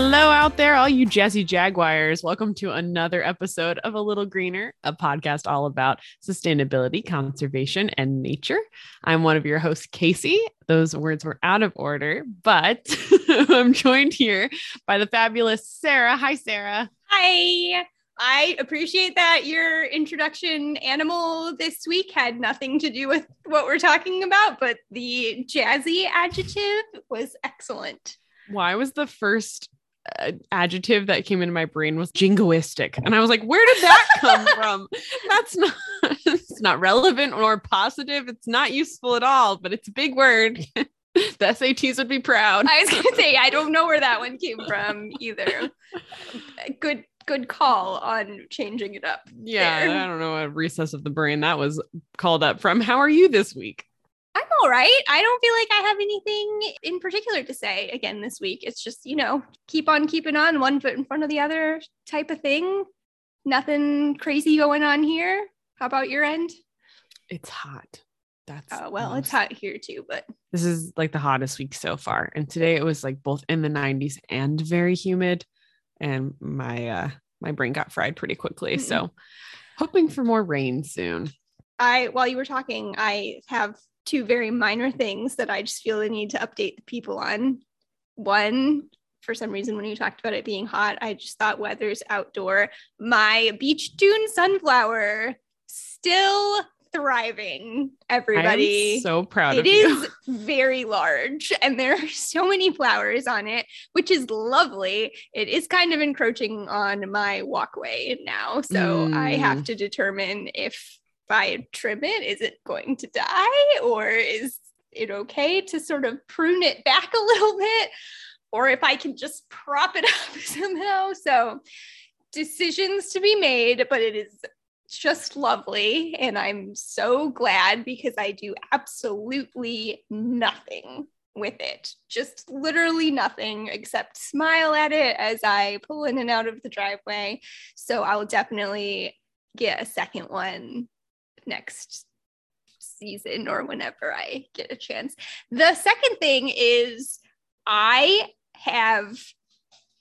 Hello out there, all you jazzy jaguars. Welcome to another episode of A Little Greener, a podcast all about sustainability, conservation, and nature. I'm one of your hosts, Casey. Those words were out of order, but I'm joined here by the fabulous Sara. Hi, Sara. Hi. I appreciate that your introduction animal this week had nothing to do with what we're talking about, but the jazzy adjective was excellent. Why was the first adjective that came into my brain was jingoistic and i was like where did that come from that's not it's not relevant or positive it's not useful at all but it's a big word the sats would be proud I was gonna say I don't know where that one came from either. Good good call on changing it up. yeah there. i don't know a recess of the brain that was called up from how are you this week I'm all right. I don't feel like I have anything in particular to say again this week. It's just, you know, keep on keeping on, one foot in front of the other type of thing. Nothing crazy going on here. How about your end? it's hot that's Oh, well, it's hot here too, but this is like the hottest week so far and today it was like both in the 90s and very humid and my uh my brain got fried pretty quickly Mm-mm. so hoping for more rain soon I, while you were talking, I have two very minor things that I just feel the need to update the people on. One, for some reason, when you talked about it being hot, I just thought weather's outdoor. My beach dune sunflower still thriving. Everybody, I'm so proud it is very large and there are so many flowers on it, which is lovely. It is kind of encroaching on my walkway now. So I have Mm. to determine if I trim it, is it going to die or is it okay to sort of prune it back a little bit? Or if I can just prop it up somehow. So decisions to be made, but it is just lovely. And I'm so glad because I do absolutely nothing with it. Just literally nothing except smile at it as I pull in and out of the driveway. So I will definitely get a second one next season or whenever I get a chance. The second thing is I have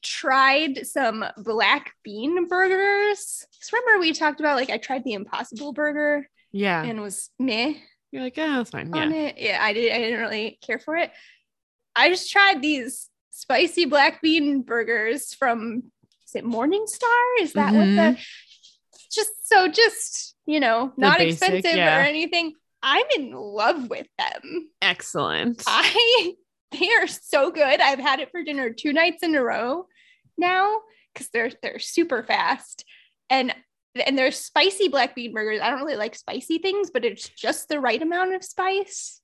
tried some black bean burgers. remember we talked about like I tried the impossible burger yeah. and was meh You're like, yeah, that's fine. on Yeah. it. Yeah, I did I didn't really care for it. I just tried these spicy black bean burgers from is it Morningstar? Is that what the mm-hmm. just so just you know not basic, expensive yeah. or anything. I'm in love with them. Excellent. I they are so good. I've had it for dinner two nights in a row now because they're they're super fast and and they're spicy black bean burgers. I don't really like spicy things, but it's just the right amount of spice.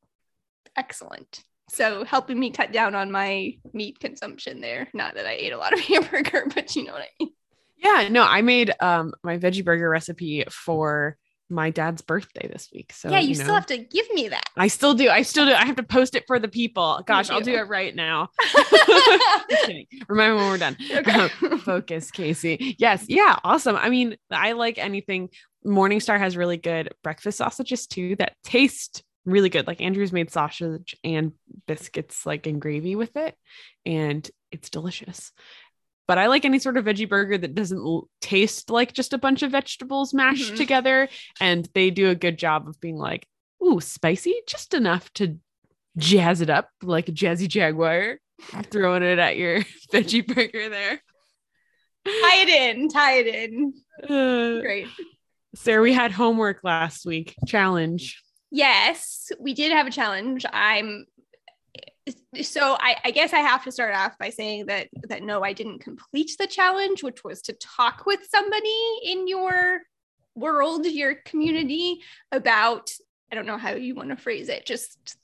Excellent. So helping me cut down on my meat consumption there. Not that I ate a lot of hamburger, but you know what I mean. Yeah. No, I made um my veggie burger recipe for my dad's birthday this week. So yeah, you, you still have to give me that. I still do. I still do. I have to post it for the people. Gosh, I'll do it right now. Just kidding. Remind me when we're done. Okay. Focus, Casey. Yes. Yeah. Awesome. I mean, I like anything. Morningstar has really good breakfast sausages too that taste really good. Like Andrew's made sausage and biscuits like in gravy with it, and it's delicious. But I like any sort of veggie burger that doesn't l- taste like just a bunch of vegetables mashed Mhm. together. And they do a good job of being like, ooh, spicy, just enough to jazz it up like a jazzy jaguar, throwing it at your veggie burger there. tie it in, tie it in. Uh, Great. Sara, we had homework last week. Challenge. Yes, we did have a challenge. I'm so I, I guess I have to start off by saying that that no, I didn't complete the challenge, which was to talk with somebody in your world, your community about I don't know how you want to phrase it, just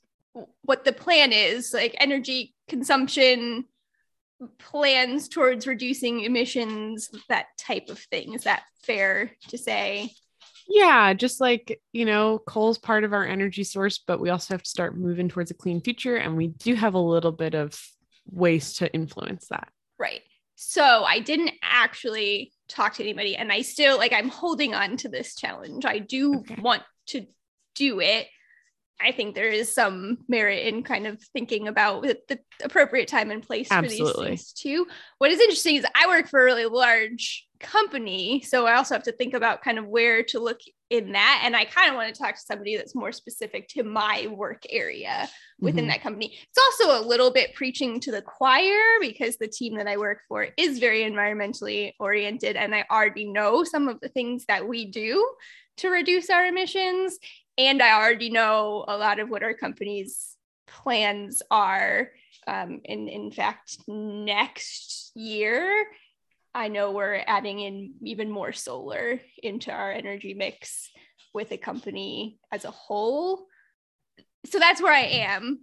what the plan is, like energy consumption plans towards reducing emissions, that type of thing. Is that fair to say? Yeah, just like, you know, coal's part of our energy source, but we also have to start moving towards a clean future. And we do have a little bit of ways to influence that. Right. So I didn't actually talk to anybody, and I still like I'm holding on to this challenge. I do Okay. want to do it. I think there is some merit in kind of thinking about the, appropriate time and place Absolutely. for these things too. What is interesting is I work for a really large company, so I also have to think about kind of where to look in that. And I kind of want to talk to somebody that's more specific to my work area within Mhm. that company. It's also a little bit preaching to the choir because the team that I work for is very environmentally oriented, and I already know some of the things that we do to reduce our emissions and I already know a lot of what our company's plans are. Um, and in fact, next year, I know we're adding in even more solar into our energy mix with the company as a whole. So that's where I am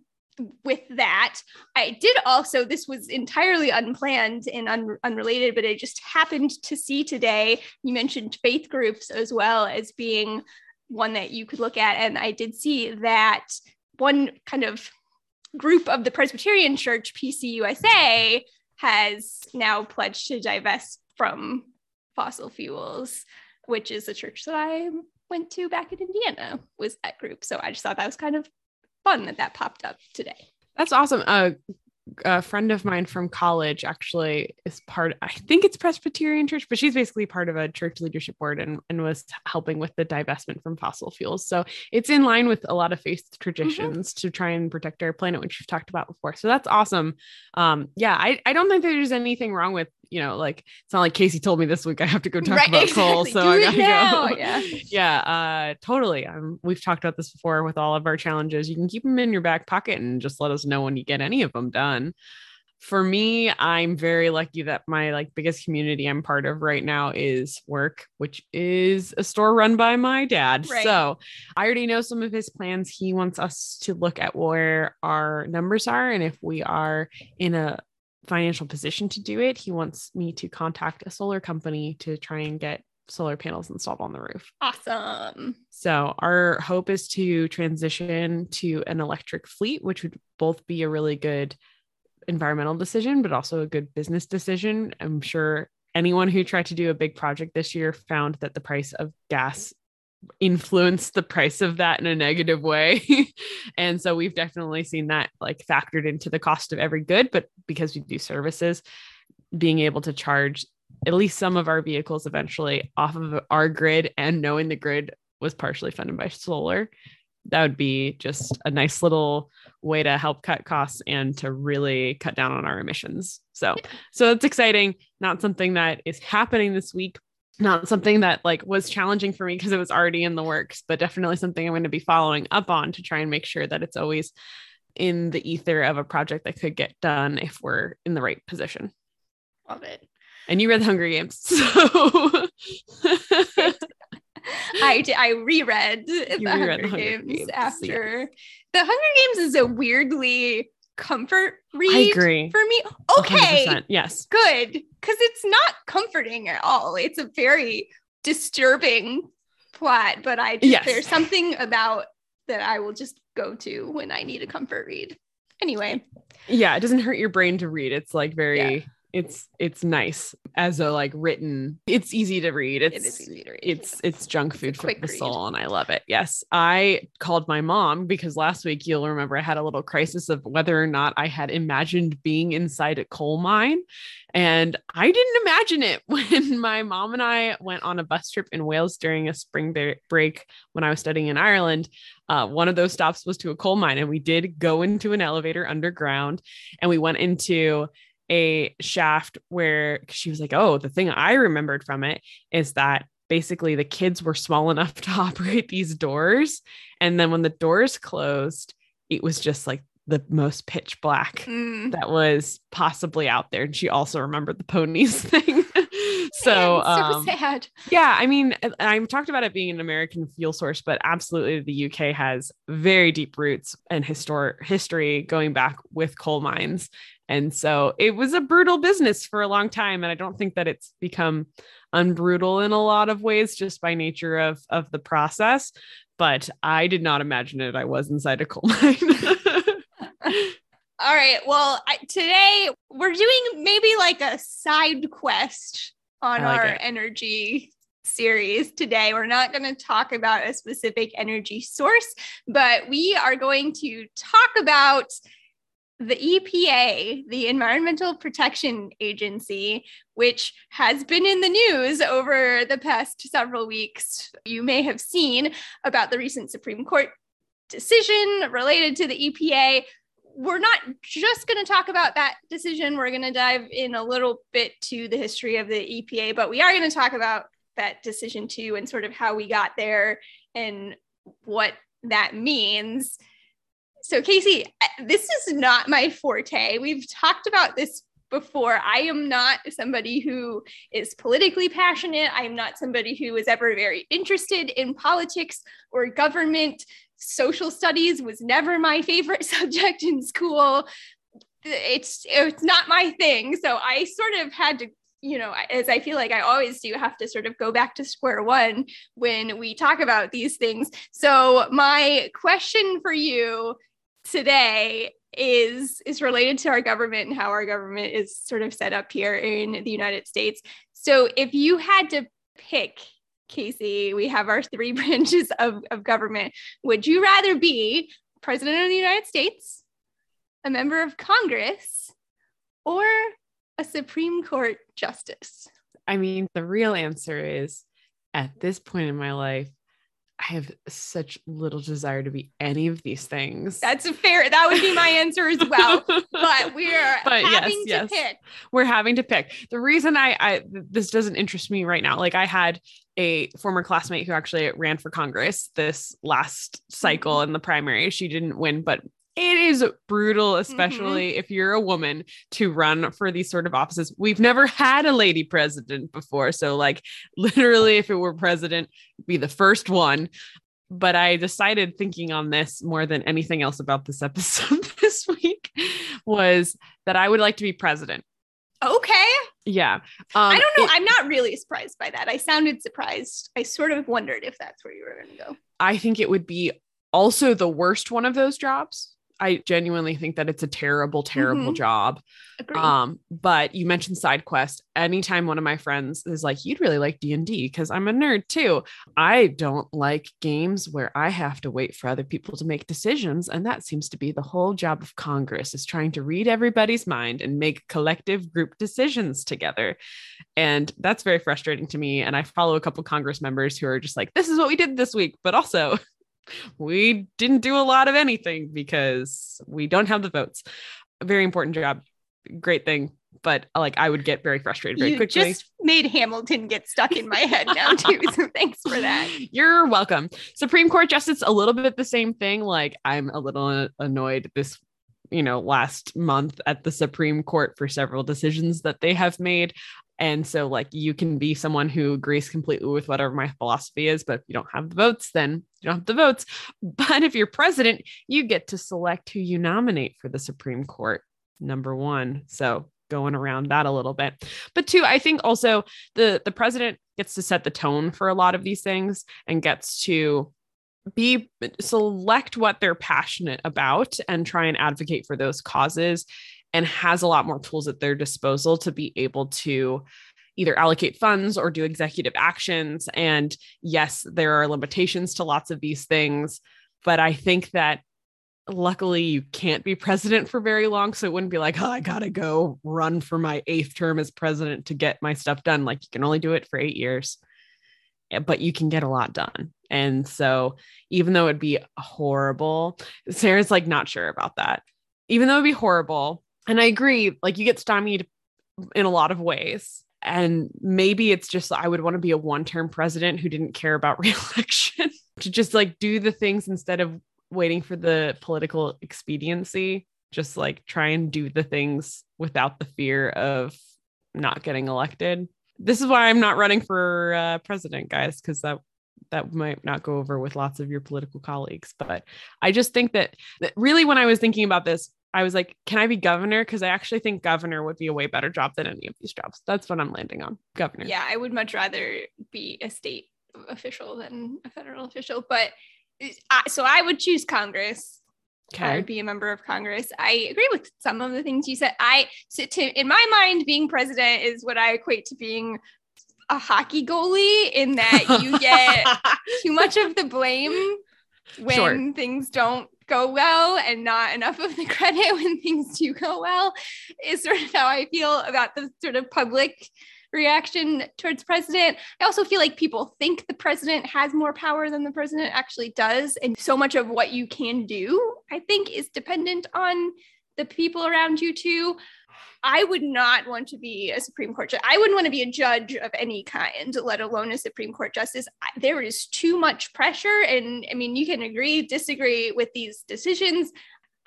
with that. I did also, this was entirely unplanned and un- unrelated, but I just happened to see today. You mentioned faith groups as well as being one that you could look at. And I did see that one kind of group of the Presbyterian Church, PCUSA, has now pledged to divest from fossil fuels, which is a church that I went to back in Indiana, was that group. So I just thought that was kind of fun that that popped up today. That's awesome. Uh, a friend of mine from college actually is part i think it's presbyterian church but she's basically part of a church leadership board and, and was helping with the divestment from fossil fuels. So it's in line with a lot of faith traditions to try and protect our planet which we've talked about before. So that's awesome. Um yeah i, I don't think there's anything wrong with you know like it's not like casey told me this week i have to go talk Right, about coal so Do i gotta now. go Yeah. yeah uh totally um we've talked about this before with all of our challenges you can keep them in your back pocket and just let us know when you get any of them done for me i'm very lucky that my like biggest community i'm part of right now is work which is a store run by my dad Right. so i already know some of his plans he wants us to look at where our numbers are and if we are in a financial position to do it he wants me to contact a solar company to try and get solar panels installed on the roof Awesome. so our hope is to transition to an electric fleet, which would both be a really good environmental decision, but also a good business decision. I'm sure anyone who tried to do a big project this year found that the price of gas influenced the price of that in a negative way. and so we've definitely seen that like factored into the cost of every good, but because we do services, being able to charge at least some of our vehicles eventually off of our grid and knowing the grid was partially funded by solar that would be just a nice little way to help cut costs and to really cut down on our emissions. So so it's exciting. Not something that is happening this week not something that like was challenging for me because it was already in the works but definitely something i'm going to be following up on to try and make sure that it's always in the ether of a project that could get done if we're in the right position. Love it. and you read the Hunger Games, so I did, I reread the, You Hunger, The Hunger Games, Games, after. The Hunger Games is a weirdly comfort I read agree. for me. Okay, 100%. Yes, good because it's not comforting at all. It's a very disturbing plot, but I just, Yes. there's something about that I will just go to when I need a comfort read. Anyway, yeah, it doesn't hurt your brain to read. It's like very, it's it's nice as a like written. It's easy to read. It's it is easy to read. it's it's junk food for the read. soul and i love it yes i called my mom because last week you'll remember i had a little crisis of whether or not i had imagined being inside a coal mine and i didn't imagine it when my mom and i went on a bus trip in wales during a spring break when i was studying in ireland uh, one of those stops was to a coal mine and we did go into an elevator underground and we went into a shaft where she was like oh the thing i remembered from it is that basically the kids were small enough to operate these doors. And then when the doors closed, it was just like the most pitch black Mm. that was possibly out there. And she also remembered the ponies thing. so, so um, sad. yeah, I mean, I- I've talked about it being an American fuel source, but absolutely the UK has very deep roots and historic history going back with coal mines. And so it was a brutal business for a long time. And I don't think that it's become unbrutal in a lot of ways just by nature of, of the process. But I did not imagine it. I was inside a coal mine. All right. Well, I, today we're doing maybe like a side quest on like our it. energy series today. We're not going to talk about a specific energy source, but we are going to talk about the EPA, the Environmental Protection Agency, which has been in the news over the past several weeks. You may have seen about the recent Supreme Court decision related to the EPA. We're not just going to talk about that decision. We're going to dive in a little bit to the history of the EPA, but we are going to talk about that decision too and sort of how we got there and what that means. So, Casey, this is not my forte. We've talked about this before. I am not somebody who is politically passionate. I am not somebody who is ever very interested in politics or government. Social studies was never my favorite subject in school. It's it's not my thing. So I sort of had to you know, as I feel like I always do, have to sort of go back to square one when we talk about these things. So, my question for you today is is related to our government and how our government is sort of set up here in the United States. So if you had to pick Casey, we have our three branches of, of government. Would you rather be president of the United States, a member of Congress, or a Supreme Court justice? I mean, the real answer is at this point in my life, I have such little desire to be any of these things. That's fair. That would be my answer as well. but we're but having yes, to yes. pick. We're having to pick. The reason I, I this doesn't interest me right now. Like I had a former classmate who actually ran for Congress this last cycle mm-hmm. in the primary. She didn't win, but it is brutal, mm-hmm. especially mm-hmm. if you're a woman to run for these sort of offices. We've never had a lady president before. So, like, literally, if it were president, be the first one. But I decided thinking on this more than anything else about this episode this week was that I would like to be president. Okay. Yeah. Um, I don't know. It, I'm not really surprised by that. I sounded surprised. I sort of wondered if that's where you were going to go. I think it would be also the worst one of those jobs I genuinely think that it's a terrible, terrible mm-hmm. job. Agreed. Um, but you mentioned side quest. Anytime one of my friends is like, "You'd really like D and D," because I'm a nerd too. I don't like games where I have to wait for other people to make decisions, and that seems to be the whole job of Congress is trying to read everybody's mind and make collective group decisions together. And that's very frustrating to me. And I follow a couple Congress members who are just like, "This is what we did this week," but also we didn't do a lot of anything because we don't have the votes. A very important job, great thing, but like I would get very frustrated very you quickly. Just made Hamilton get stuck in my head now too. So thanks for that. You're welcome. Supreme Court justice, a little bit the same thing. Like I'm a little annoyed this you know last month at the supreme court for several decisions that they have made and so, like, you can be someone who agrees completely with whatever my philosophy is, but if you don't have the votes, then you don't have the votes. But if you're president, you get to select who you nominate for the Supreme Court, number one. So, going around that a little bit. But two, I think also the the president gets to set the tone for a lot of these things and gets to be select what they're passionate about and try and advocate for those causes and has a lot more tools at their disposal to be able to either allocate funds or do executive actions. And yes, there are limitations to lots of these things, but I think that luckily you can't be president for very long. So it wouldn't be like, oh, I got to go run for my eighth term as president to get my stuff done. Like you can only do it for eight years, eh, but you can get a lot done. And so even though it'd be horrible, Sara's like not sure about that. Even though it'd be horrible, and I agree, like you get stymied in a lot of ways. And maybe it's just I would want to be a one term president who didn't care about reelection to just like do the things instead of waiting for the political expediency, just like try and do the things without the fear of not getting elected. This is why I'm not running for uh, president, guys, because that that might not go over with lots of your political colleagues. But I just think that, that really, when I was thinking about this, I was like, can I be governor? Because I actually think governor would be a way better job than any of these jobs. That's what I'm landing on. Governor. Yeah, I would much rather be a state official than a federal official. But eh, so I would choose Congress. Okay. I would be a member of Congress. I agree with some of the things you said. I so to in my mind, being president is what I equate to being a hockey goalie in that you get too much of the blame when Sure. things don't go well and not enough of the credit when things do go well is sort of how I feel about the sort of public reaction towards president. I also feel like people think the president has more power than the president actually does and so much of what you can do I think is dependent on the people around you too. I would not want to be a Supreme Court judge. I wouldn't want to be a judge of any kind, let alone a Supreme Court justice. There is too much pressure. And I mean, you can agree, disagree with these decisions.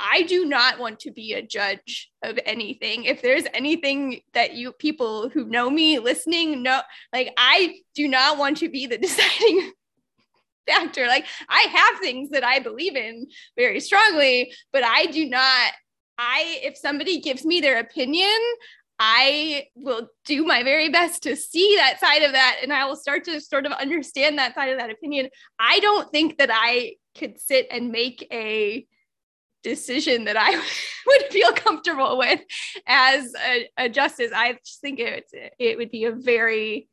I do not want to be a judge of anything. If there's anything that you people who know me listening know, like I do not want to be the deciding factor. Like I have things that I believe in very strongly, but I do not I if somebody gives me their opinion, I will do my very best to see that side of that and I will start to sort of understand that side of that opinion. I don't think that I could sit and make a decision that I would feel comfortable with as a, a justice. I just think it, it would be a very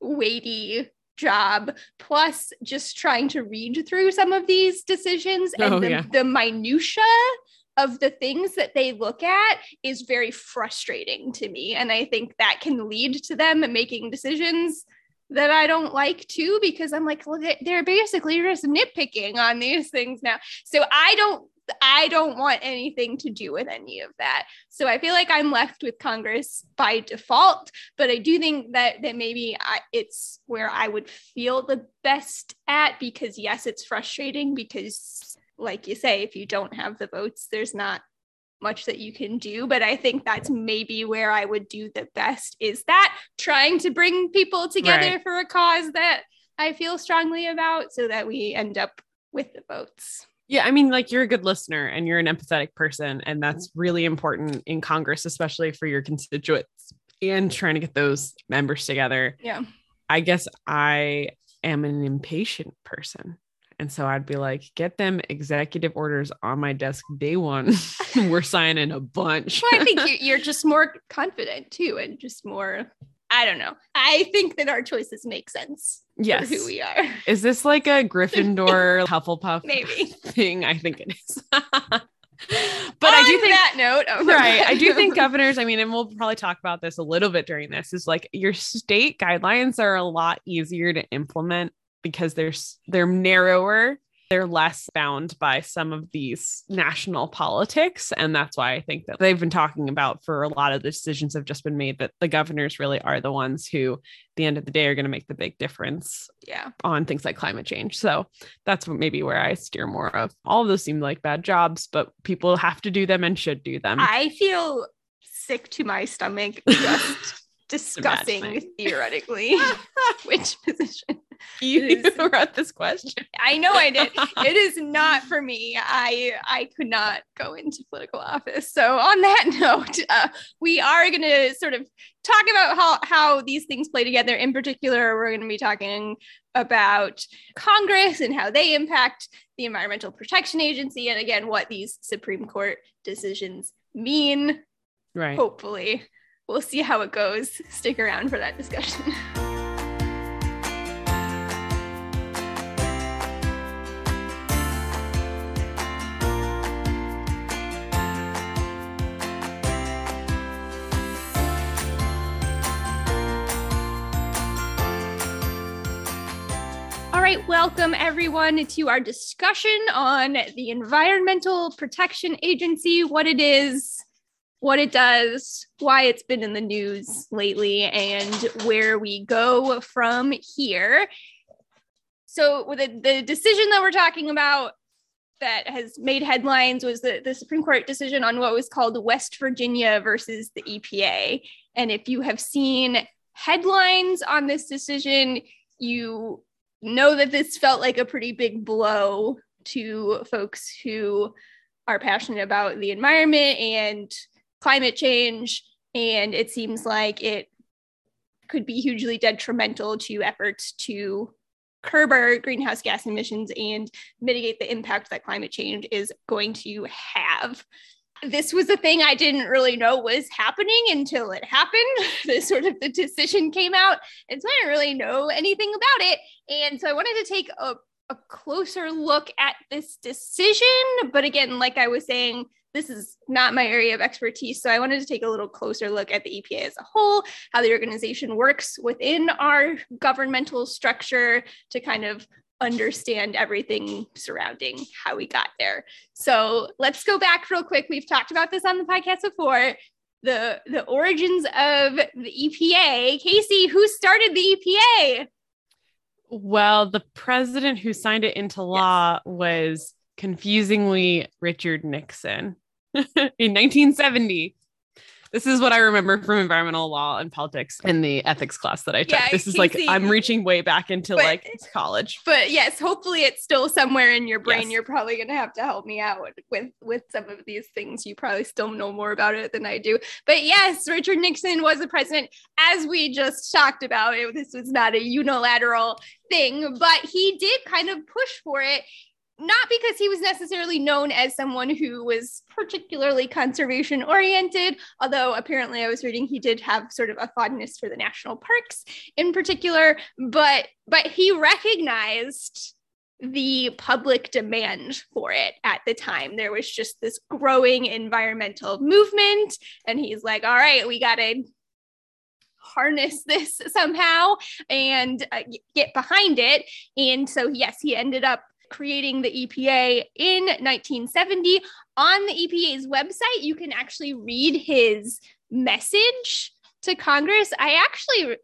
weighty job plus just trying to read through some of these decisions and Oh, the, yeah. the minutia of the things that they look at is very frustrating to me. And i think that can lead to them making decisions that i don't like too because i'm like well they- they're basically just nitpicking on these things now. So i don't i don't want anything to do with any of that. So i feel like i'm left with congress by default but i do think that that maybe I, it's where i would feel the best at because yes it's frustrating because like you say if you don't have the votes there's not much that you can do but i think that's maybe where i would do the best is that trying to bring people together Right. for a cause that i feel strongly about so that we end up with the votes Yeah, I mean, like you're a good listener and you're an empathetic person, and that's mm-hmm. really important in Congress, especially for your constituents and trying to get those members together. yeah I guess I am an impatient person. And so I'd be like, get them executive orders on my desk day one. We're signing a bunch. well, I think you- you're just more confident too, and just more. I don't know. I think that our choices make sense yes. for who we are. Is this like a Gryffindor Hufflepuff Maybe. thing? I think it is. but I do think that note, oh, right. I do think governors, I mean, and we'll probably talk about this a little bit during this, is like your state guidelines are a lot easier to implement because they're they're narrower. They're less bound by some of these national politics. And that's why I think that they've been talking about for a lot of the decisions have just been made that the governors really are the ones who, at the end of the day, are going to make the big difference yeah. on things like climate change. So that's what maybe where I steer more of. All of those seem like bad jobs, but people have to do them and should do them. I feel sick to my stomach just discussing theoretically which position. you wrote this question. I know I did. It is not for me. I I could not go into political office. So on that note, uh, we are going to sort of talk about how how these things play together. In particular, we're going to be talking about Congress and how they impact the Environmental Protection Agency, and again, what these Supreme Court decisions mean. Right. Hopefully, we'll see how it goes. Stick around for that discussion. All right, welcome everyone to our discussion on the Environmental Protection Agency, what it is, what it does, why it's been in the news lately, and where we go from here. So, the, the decision that we're talking about that has made headlines was the, the Supreme Court decision on what was called West Virginia versus the EPA. And if you have seen headlines on this decision, you know that this felt like a pretty big blow to folks who are passionate about the environment and climate change. And it seems like it could be hugely detrimental to efforts to curb our greenhouse gas emissions and mitigate the impact that climate change is going to have. this was a thing I didn't really know was happening until it happened. the sort of the decision came out. And so I didn't really know anything about it. And so I wanted to take a, a closer look at this decision. But again, like I was saying, this is not my area of expertise. So I wanted to take a little closer look at the EPA as a whole, how the organization works within our governmental structure to kind of understand everything surrounding how we got there. So let's go back real quick. We've talked about this on the podcast before. The, the origins of the EPA. Casey, who started the EPA? Well, the president who signed it into law yes. was confusingly Richard Nixon in 1970. This is what I remember from environmental law and politics in the ethics class that I took. Yeah, this is like I'm reaching way back into but, like college. But yes, hopefully it's still somewhere in your brain. Yes. You're probably gonna have to help me out with with some of these things. You probably still know more about it than I do. But yes, Richard Nixon was the president, as we just talked about. It, this was not a unilateral thing, but he did kind of push for it not because he was necessarily known as someone who was particularly conservation oriented, although apparently I was reading he did have sort of a fondness for the national parks in particular, but but he recognized the public demand for it at the time. There was just this growing environmental movement and he's like, "All right, we got to harness this somehow and uh, get behind it. And so, yes, he ended up creating the EPA in 1970. On the EPA's website, you can actually read his message to Congress. I actually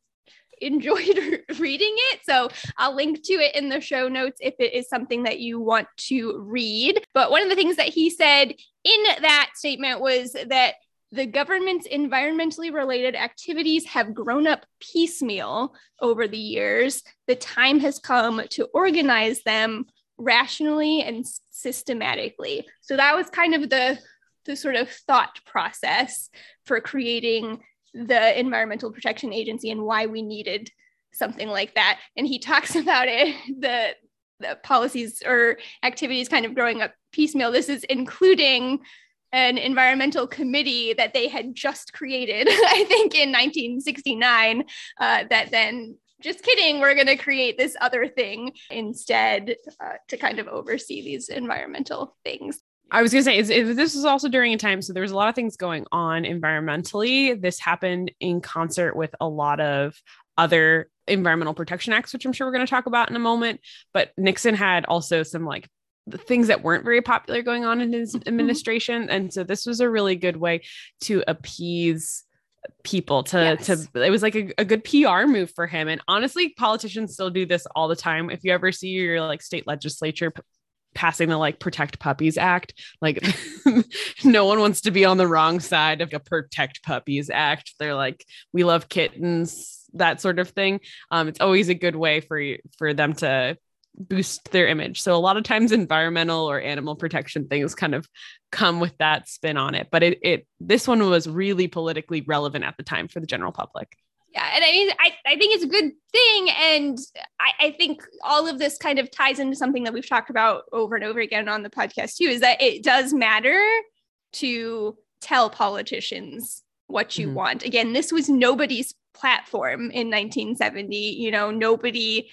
enjoyed reading it. So I'll link to it in the show notes if it is something that you want to read. But one of the things that he said in that statement was that the government's environmentally related activities have grown up piecemeal over the years. The time has come to organize them rationally and systematically. So that was kind of the the sort of thought process for creating the Environmental Protection Agency and why we needed something like that. And he talks about it, the the policies or activities kind of growing up piecemeal. This is including an environmental committee that they had just created, I think in 1969, uh, that then just kidding, we're going to create this other thing instead uh, to kind of oversee these environmental things. I was going to say, this was also during a time, so there was a lot of things going on environmentally. This happened in concert with a lot of other environmental protection acts, which I'm sure we're going to talk about in a moment. But Nixon had also some like things that weren't very popular going on in his mm-hmm. administration. And so this was a really good way to appease people to yes. to it was like a, a, good PR move for him. And honestly politicians still do this all the time. If you ever see your like state legislature p- passing the like protect puppies act like no one wants to be on the wrong side of a protect puppies act. They're like we love kittens that sort of thing. Um it's always a good way for you for them to boost their image. So a lot of times environmental or animal protection things kind of come with that spin on it. But it, it this one was really politically relevant at the time for the general public. Yeah, and I mean, I, I think it's a good thing. And I, I think all of this kind of ties into something that we've talked about over and over again on the podcast too, is that it does matter to tell politicians what you mm-hmm. want. Again, this was nobody's platform in 1970. You know, nobody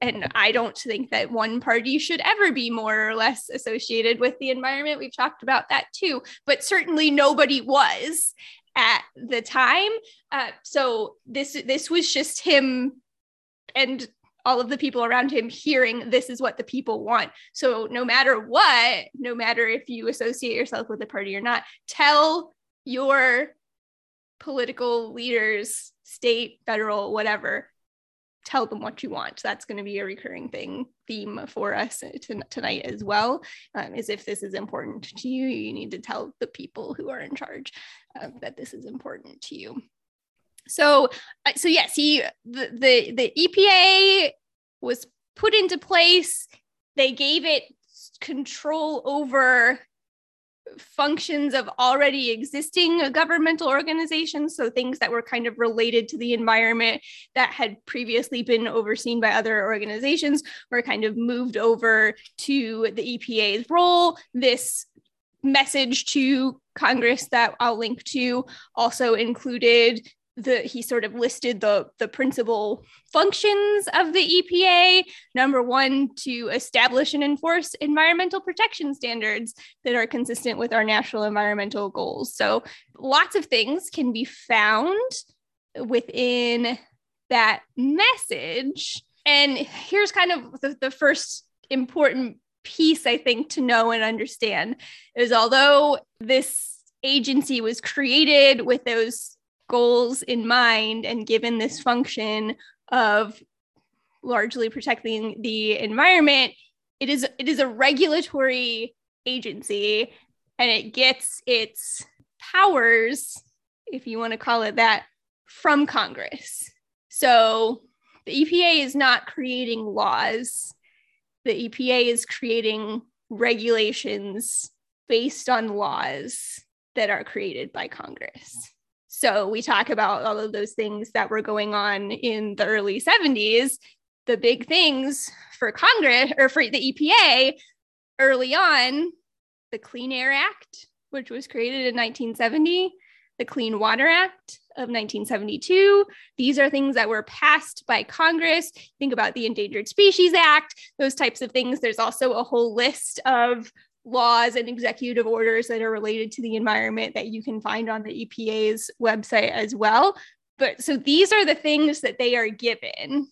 and I don't think that one party should ever be more or less associated with the environment. We've talked about that too, but certainly nobody was at the time. Uh, so this this was just him and all of the people around him hearing this is what the people want. So no matter what, no matter if you associate yourself with a party or not, tell your political leaders, state, federal, whatever, tell them what you want. That's going to be a recurring thing theme for us to, tonight as well. Um, is if this is important to you, you need to tell the people who are in charge uh, that this is important to you. So, uh, so yes, he the, the the EPA was put into place. They gave it control over functions of already existing governmental organizations. So things that were kind of related to the environment that had previously been overseen by other organizations were kind of moved over to the EPA's role. This message to Congress that I'll link to also included the he sort of listed the the principal functions of the EPA. Number one, to establish and enforce environmental protection standards that are consistent with our national environmental goals. So lots of things can be found within that message. And here's kind of the, the first important piece I think to know and understand is although this agency was created with those goals in mind and given this function of largely protecting the environment it is it is a regulatory agency and it gets its powers if you want to call it that from congress. So the epa is not creating laws. The epa is creating regulations based on laws that are created by congress so we talk about all of those things that were going on in the early 70s. The big things for Congress or for the EPA early on, the Clean Air Act, which was created in 1970, the Clean Water Act of 1972. These are things that were passed by Congress. Think about the Endangered Species Act, those types of things. There's also a whole list of laws and executive orders that are related to the environment that you can find on the EPA's website as well. But so these are the things that they are given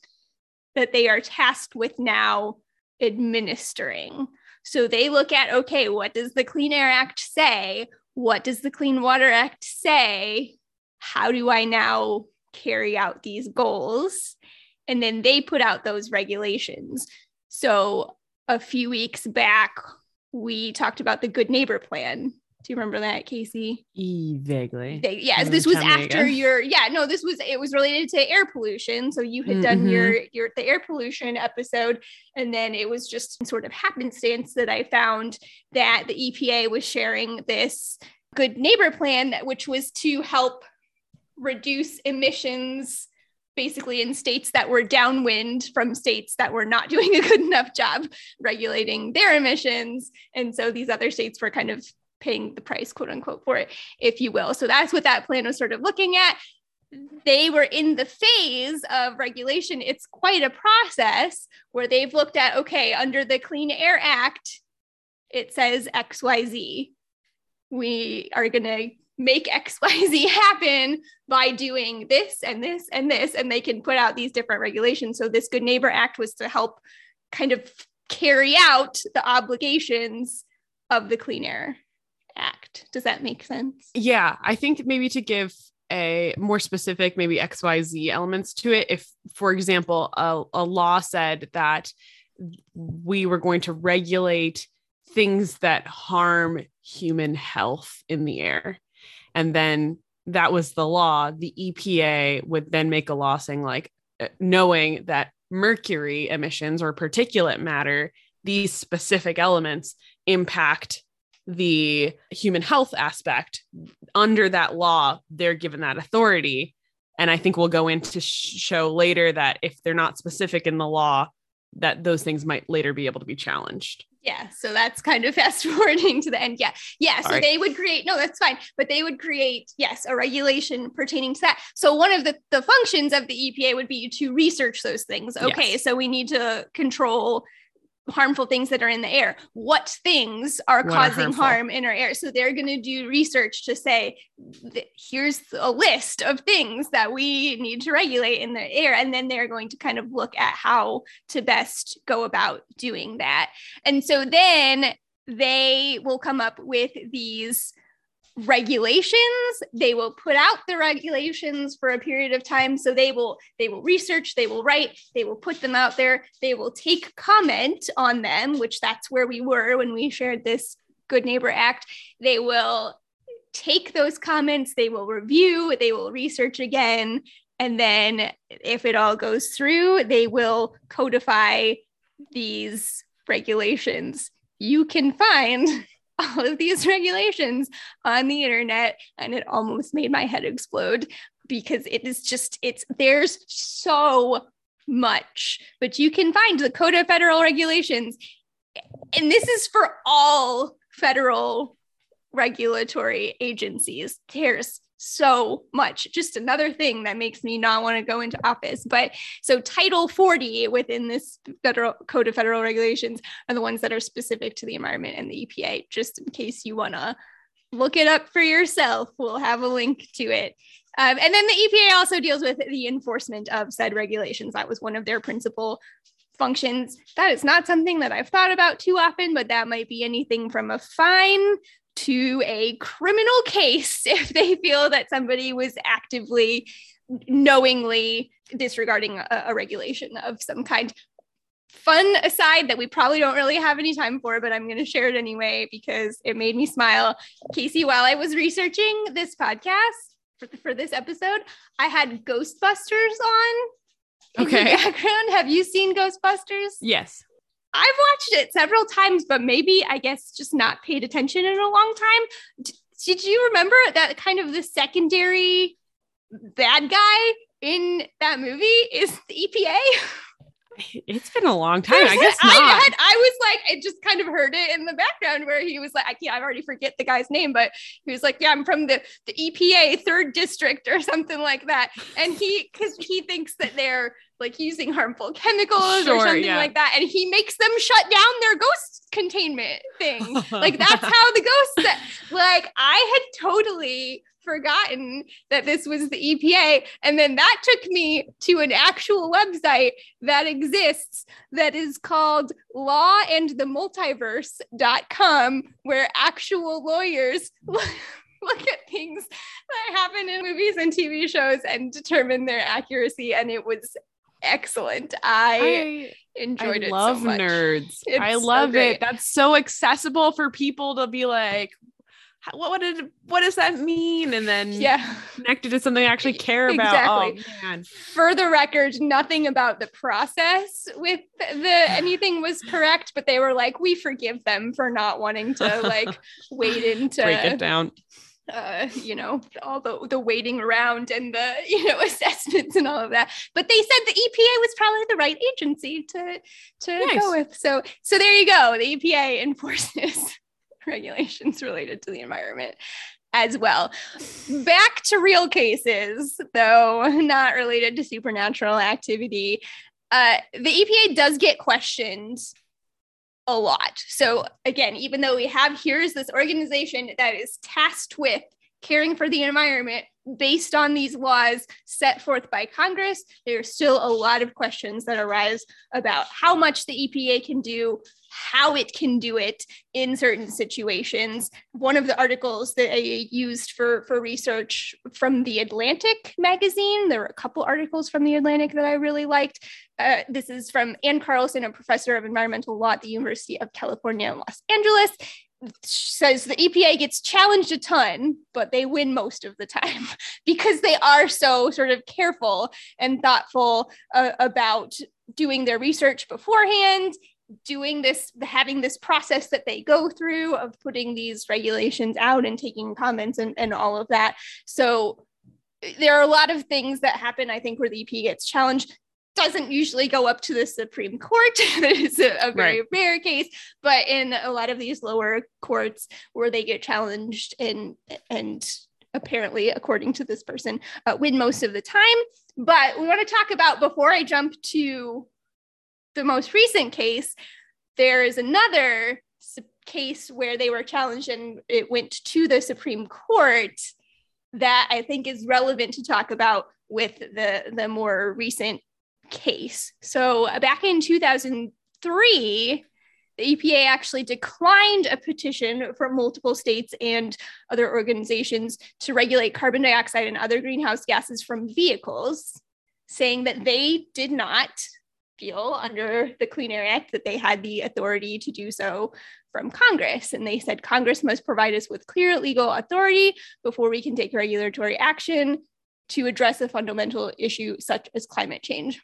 that they are tasked with now administering. So they look at okay, what does the Clean Air Act say? What does the Clean Water Act say? How do I now carry out these goals? And then they put out those regulations. So a few weeks back, we talked about the good neighbor plan. Do you remember that, Casey? E- vaguely. They, yes, this was after your yeah, no, this was it was related to air pollution. So you had mm-hmm. done your your the air pollution episode, and then it was just sort of happenstance that I found that the EPA was sharing this good neighbor plan, which was to help reduce emissions basically in states that were downwind from states that were not doing a good enough job regulating their emissions. And so these other states were kind of paying the price, quote unquote, for it, if you will. So that's what that plan was sort of looking at. They were in the phase of regulation. It's quite a process where they've looked at okay, under the Clean Air Act, it says XYZ. We are going to make XYZ happen by doing this and this and this. And they can put out these different regulations. So, this Good Neighbor Act was to help kind of carry out the obligations of the Clean Air Act. Does that make sense? Yeah. I think maybe to give a more specific, maybe XYZ elements to it, if, for example, a, a law said that we were going to regulate things that harm human health in the air and then that was the law. The epa would then make a law saying like uh, knowing that mercury emissions or particulate matter these specific elements impact the human health aspect. Under that law they're given that authority. And i think we'll go into sh- show later that if they're not specific in the law that those things might later be able to be challenged yeah. So that's kind of fast forwarding to the end. Yeah. Yeah. So right. they would create, no, that's fine. But they would create, yes, a regulation pertaining to that. So one of the, the functions of the EPA would be to research those things. Okay. Yes. So we need to control harmful things that are in the air. What things are what causing are harm in our air? So they're going to do research to say, here's a list of things that we need to regulate in the air. And then they're going to kind of look at how to best go about doing that. And so then they will come up with these regulations. They will put out the regulations for a period of time. So they will they will research they will write they will put them out there. They will take comment on them which that's where we were when we shared this good neighbor act. They will take those comments they will review they will research again. And then if it all goes through they will codify these regulations. You can find all of these regulations on the internet and it almost made my head explode because it is just it's there's so much but you can find the code of federal regulations and this is for all federal regulatory agencies. There's so much. Just another thing that makes me not want to go into office. But so Title 40 within this federal code of federal regulations are the ones that are specific to the environment and the EPA, just in case you want to look it up for yourself. We'll have a link to it. Um, and then the EPA also deals with the enforcement of said regulations. That was one of their principal functions. That is not something that I've thought about too often, but that might be anything from a fine to a criminal case if they feel that somebody was actively, knowingly disregarding a, a regulation of some kind. Fun aside that we probably don't really have any time for, but I'm going to share it anyway because it made me smile. Casey, while I was researching this podcast for, for this episode, I had Ghostbusters on. Okay. background. Have you seen Ghostbusters? Yes. I've watched it several times, but maybe I guess just not paid attention in a long time. Did you remember that kind of the secondary bad guy in that movie is the EPA? It's been a long time. I guess not. I, had, I was like, I just kind of heard it in the background where he was like, I can't, I already forget the guy's name, but he was like, yeah, I'm from the, the EPA third district or something like that. And he, cause he thinks that they're like using harmful chemicals Sure, or something yeah. like that. And he makes them shut down their ghost containment thing. like that's how the ghosts, like I had totally forgotten that this was the EPA. And then that took me to an actual website that exists that is called law and the multiverse.com, where actual lawyers look at things that happen in movies and TV shows and determine their accuracy. And it was excellent. I, I, enjoyed I it. love so much. nerds. It's I love great. it. That's so accessible for people to be like, what, what did what does that mean? And then Yeah. connected to something I actually care about. Oh, exactly. Oh man. for the record, nothing about the process with the anything was correct, but they were like, we forgive them for not wanting to like wade into Break it down. Uh, you know, all the the waiting around and the you know assessments and all of that. But they said the EPA was probably the right agency to to Nice. go with. So so there you go. The EPA enforces regulations related to the environment as well. Back to real cases, though not related to supernatural activity. Uh, the EPA does get questioned a lot. So again, even though we have here's this organization that is tasked with caring for the environment based on these laws set forth by Congress, there are still a lot of questions that arise about how much the EPA can do, how it can do it in certain situations. One of the articles that I used for, for research from the Atlantic magazine, there were a couple articles from the Atlantic that I really liked. Uh, this is from Ann Carlson, a professor of environmental law at the University of California in Los Angeles. Says the EPA gets challenged a ton, but they win most of the time because they are so sort of careful and thoughtful uh, about doing their research beforehand doing this having this process that they go through of putting these regulations out and taking comments and, and all of that. So there are a lot of things that happen i think where the ep gets challenged doesn't usually go up to the supreme court that is a, a very rare case but in a lot of these lower courts where they get challenged and and apparently according to this person uh, win most of the time. But we want to talk about before i jump to the most recent case, there is another case where they were challenged and it went to the Supreme Court that I think is relevant to talk about with the, the more recent case. So, uh, back in 2003, the EPA actually declined a petition from multiple states and other organizations to regulate carbon dioxide and other greenhouse gases from vehicles, saying that they did not feel under the Clean Air Act that they had the authority to do so from Congress. And they said Congress must provide us with clear legal authority before we can take regulatory action to address a fundamental issue such as climate change.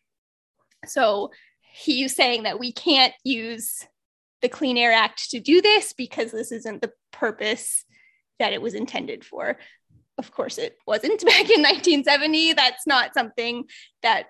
So he's saying that we can't use the Clean Air Act to do this because this isn't the purpose that it was intended for. Of course, it wasn't back in 1970. That's not something that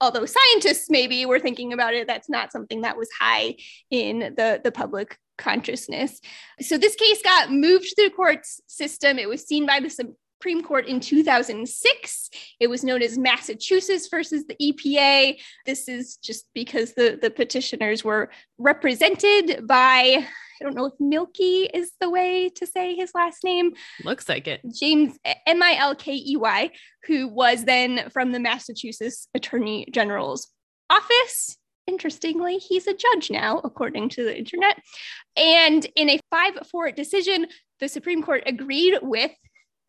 although scientists maybe were thinking about it, that's not something that was high in the, the public consciousness. So this case got moved to the courts system. It was seen by the Supreme Court in 2006. It was known as Massachusetts versus the EPA. This is just because the, the petitioners were represented by, I don't know if Milky is the way to say his last name. Looks like it. James M I L K E Y, who was then from the Massachusetts Attorney General's office. Interestingly, he's a judge now, according to the internet. And in a 5 4 decision, the Supreme Court agreed with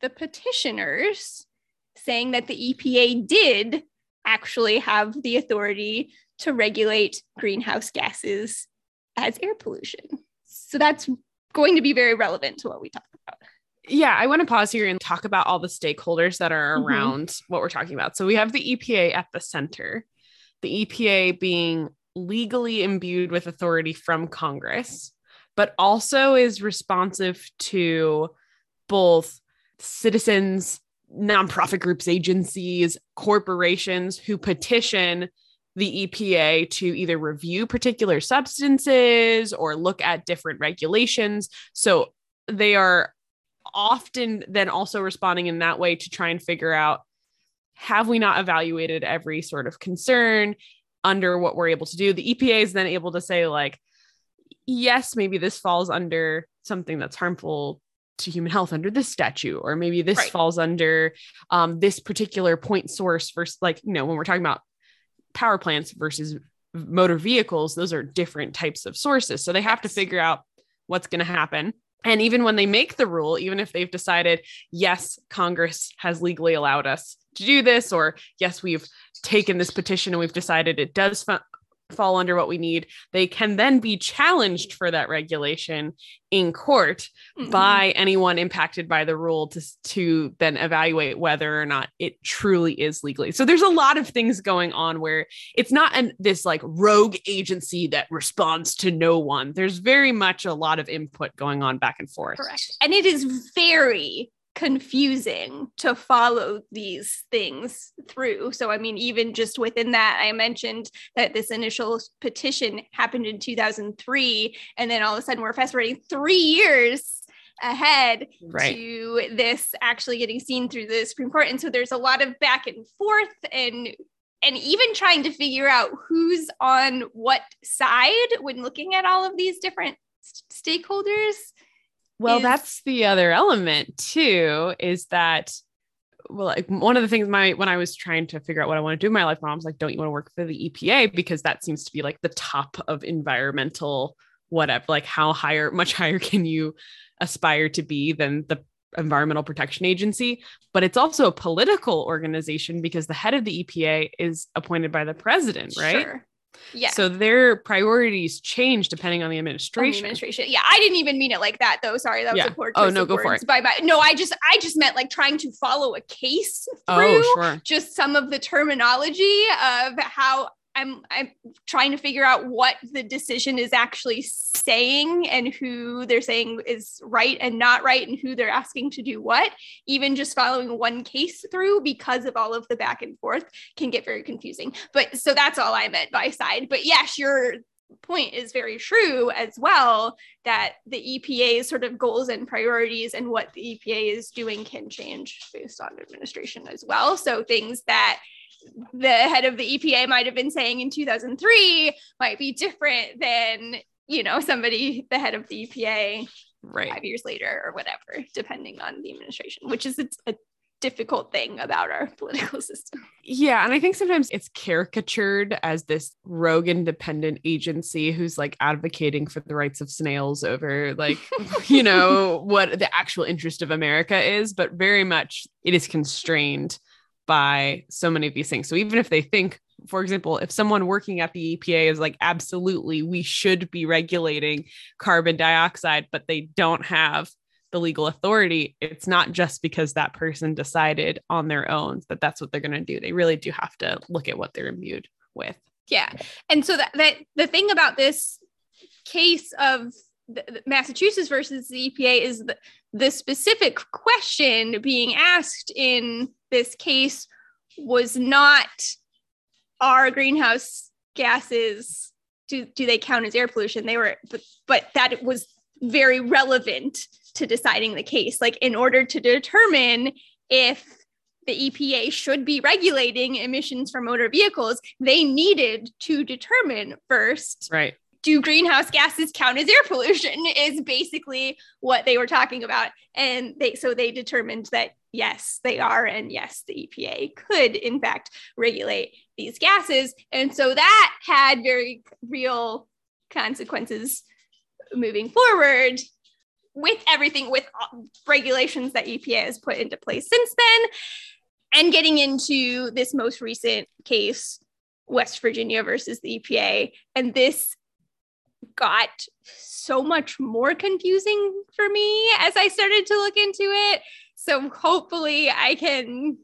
the petitioners saying that the EPA did actually have the authority to regulate greenhouse gases as air pollution. So that's going to be very relevant to what we talk about. Yeah, I want to pause here and talk about all the stakeholders that are mm-hmm. around mm-hmm. what we're talking about. So we have the EPA at the center, the EPA being legally imbued with authority from Congress, but also is responsive to both citizens, nonprofit groups, agencies, corporations who petition the EPA to either review particular substances or look at different regulations. So they are often then also responding in that way to try and figure out have we not evaluated every sort of concern under what we're able to do? The EPA is then able to say, like, yes, maybe this falls under something that's harmful to human health under this statute or maybe this right. falls under um, this particular point source versus like you know when we're talking about power plants versus motor vehicles those are different types of sources. So they have to figure out what's going to happen. And even when they make the rule even if they've decided yes congress has legally allowed us to do this or yes we've taken this petition and we've decided it does fall under what we need, they can then be challenged for that regulation in court mm-hmm. by anyone impacted by the rule to, to then evaluate whether or not it truly is legally. So there's a lot of things going on where it's not an, this like rogue agency that responds to no one. There's very much a lot of input going on back and forth. Correct. And it is very confusing to follow these things through. So, I mean, even just within that, I mentioned that this initial petition happened in 2003. And then all of a sudden, we're fast forwarding three years ahead right. to this actually getting seen through the Supreme Court. And so there's a lot of back and forth and and even trying to figure out who's on what side when looking at all of these different stakeholders well, is- that's the other element too, is that well, like one of the things my when I was trying to figure out what I want to do in my life, mom's like, don't you want to work for the EPA? Because that seems to be like the top of environmental whatever. Like how higher, much higher can you aspire to be than the Environmental Protection Agency? But it's also a political organization because the head of the EPA is appointed by the president, right? Sure. Yeah. So their priorities change depending on the administration. On the administration. Yeah. I didn't even mean it like that though. Sorry. That was yeah. a poor Oh no, go for it. Bye bye. No, I just I just meant like trying to follow a case oh, through oh, sure. just some of the terminology of how I'm I'm trying to figure out what the decision is actually saying and who they're saying is right and not right and who they're asking to do what. Even just following one case through because of all of the back and forth can get very confusing. But so that's all I meant by side. But yes, your point is very true as well that the EPA's sort of goals and priorities and what the EPA is doing can change based on administration as well. So things that the head of the EPA might have been saying in 2003 might be different than, you know, somebody, the head of the EPA right. five years later or whatever, depending on the administration, which is a difficult thing about our political system. Yeah. And I think sometimes it's caricatured as this rogue independent agency who's like advocating for the rights of snails over like, you know, what the actual interest of America is, but very much it is constrained by so many of these things. So even if they think, for example, if someone working at the EPA is like, absolutely, we should be regulating carbon dioxide, but they don't have the legal authority, it's not just because that person decided on their own that that's what they're going to do. They really do have to look at what they're imbued with. Yeah. And so that, that the thing about this case of Massachusetts versus the EPA is the, the specific question being asked in this case was not our greenhouse gases do do they count as air pollution? They were, but, but that was very relevant to deciding the case. Like in order to determine if the EPA should be regulating emissions from motor vehicles, they needed to determine first right do greenhouse gases count as air pollution is basically what they were talking about and they so they determined that yes they are. And yes the EPA could in fact regulate these gases. And so that had very real consequences moving forward with everything with regulations that EPA has put into place since then and getting into this most recent case West Virginia versus the EPA and this got so much more confusing for me as I started to look into it. So hopefully I can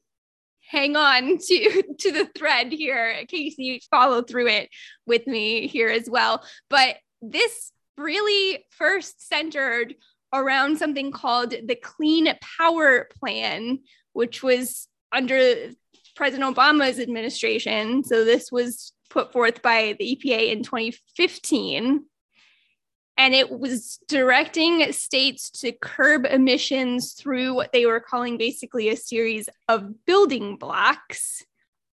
hang on to to the thread here, Casey, follow through it with me here as well. But this really first centered around something called the Clean Power Plan, which was under President Obama's administration. So this was put forth by the EPA in 2015 and it was directing states to curb emissions through what they were calling basically a series of building blocks,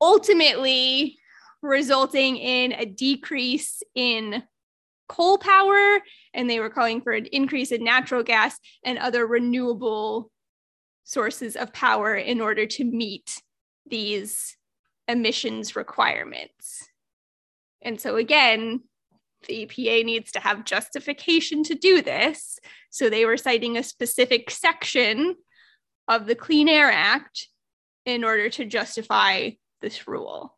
ultimately resulting in a decrease in coal power. And they were calling for an increase in natural gas and other renewable sources of power in order to meet these emissions requirements. And so, again, the EPA needs to have justification to do this. So they were citing a specific section of the Clean Air Act in order to justify this rule.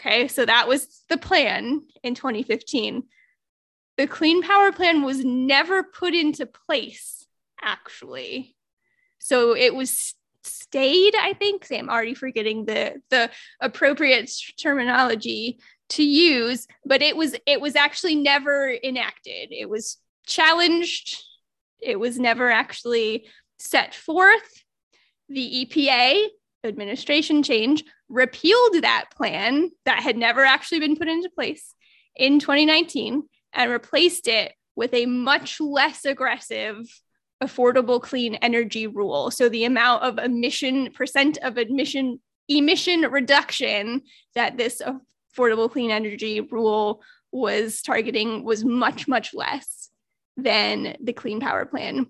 Okay, so that was the plan in 2015. The Clean Power Plan was never put into place, actually. So it was stayed, I think. I'm already forgetting the, the appropriate terminology to use but it was it was actually never enacted. It was challenged. It was never actually set forth. The EPA administration change repealed that plan that had never actually been put into place in 2019 and replaced it with a much less aggressive affordable clean energy rule. So the amount of emission percent of emission emission reduction that this affordable clean energy rule was targeting was much, much less than the Clean Power Plan.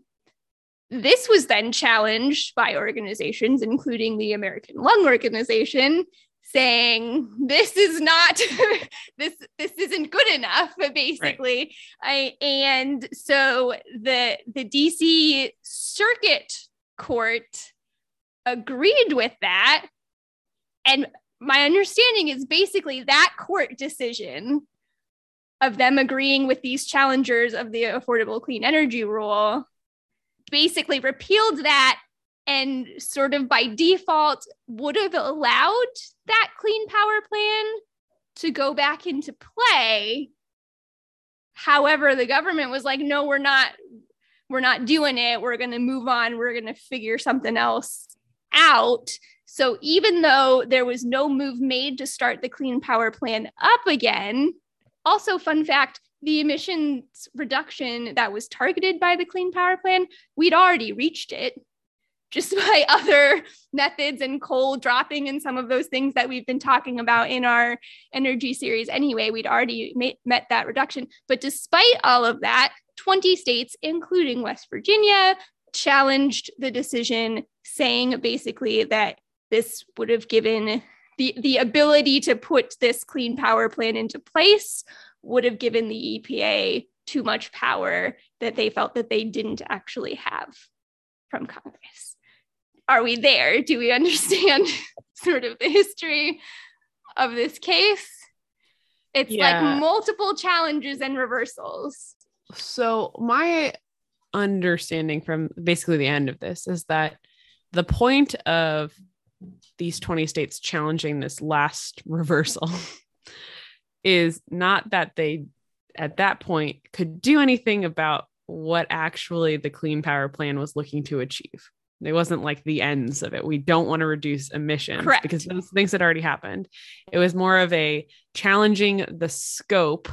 This was then challenged by organizations, including the American Lung Organization, saying this is not this this isn't good enough basically right. I, and so the the dc circuit court agreed with that and my understanding is basically that court decision of them agreeing with these challengers of the affordable clean energy rule basically repealed that and sort of by default would have allowed that clean power plan to go back into play. However the government was like no we're not we're not doing it. We're going to move on. We're going to figure something else out so even though there was no move made to start the Clean Power Plan up again, also, fun fact the emissions reduction that was targeted by the Clean Power Plan, we'd already reached it just by other methods and coal dropping and some of those things that we've been talking about in our energy series anyway. We'd already met that reduction. But despite all of that, 20 states, including West Virginia, challenged the decision, saying basically that this would have given the, the ability to put this clean power plan into place would have given the EPA too much power that they felt that they didn't actually have from Congress. Are we there? Do we understand sort of the history of this case? It's yeah. like multiple challenges and reversals. So, my understanding from basically the end of this is that the point of these 20 states challenging this last reversal is not that they at that point could do anything about what actually the clean power plan was looking to achieve it wasn't like the ends of it we don't want to reduce emissions Correct. because those things had already happened it was more of a challenging the scope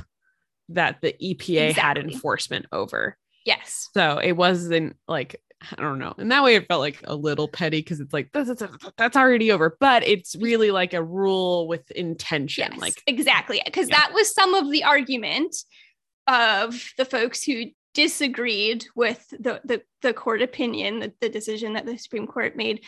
that the EPA had enforcement over. Yes. So it wasn't like I don't know. And that way, it felt like a little petty because it's like that's, that's that's already over, but it's really like a rule with intention. Yes, Like exactly. Because Yeah. that was some of the argument of the folks who disagreed with the the, the court opinion, the, the decision that the Supreme Court made.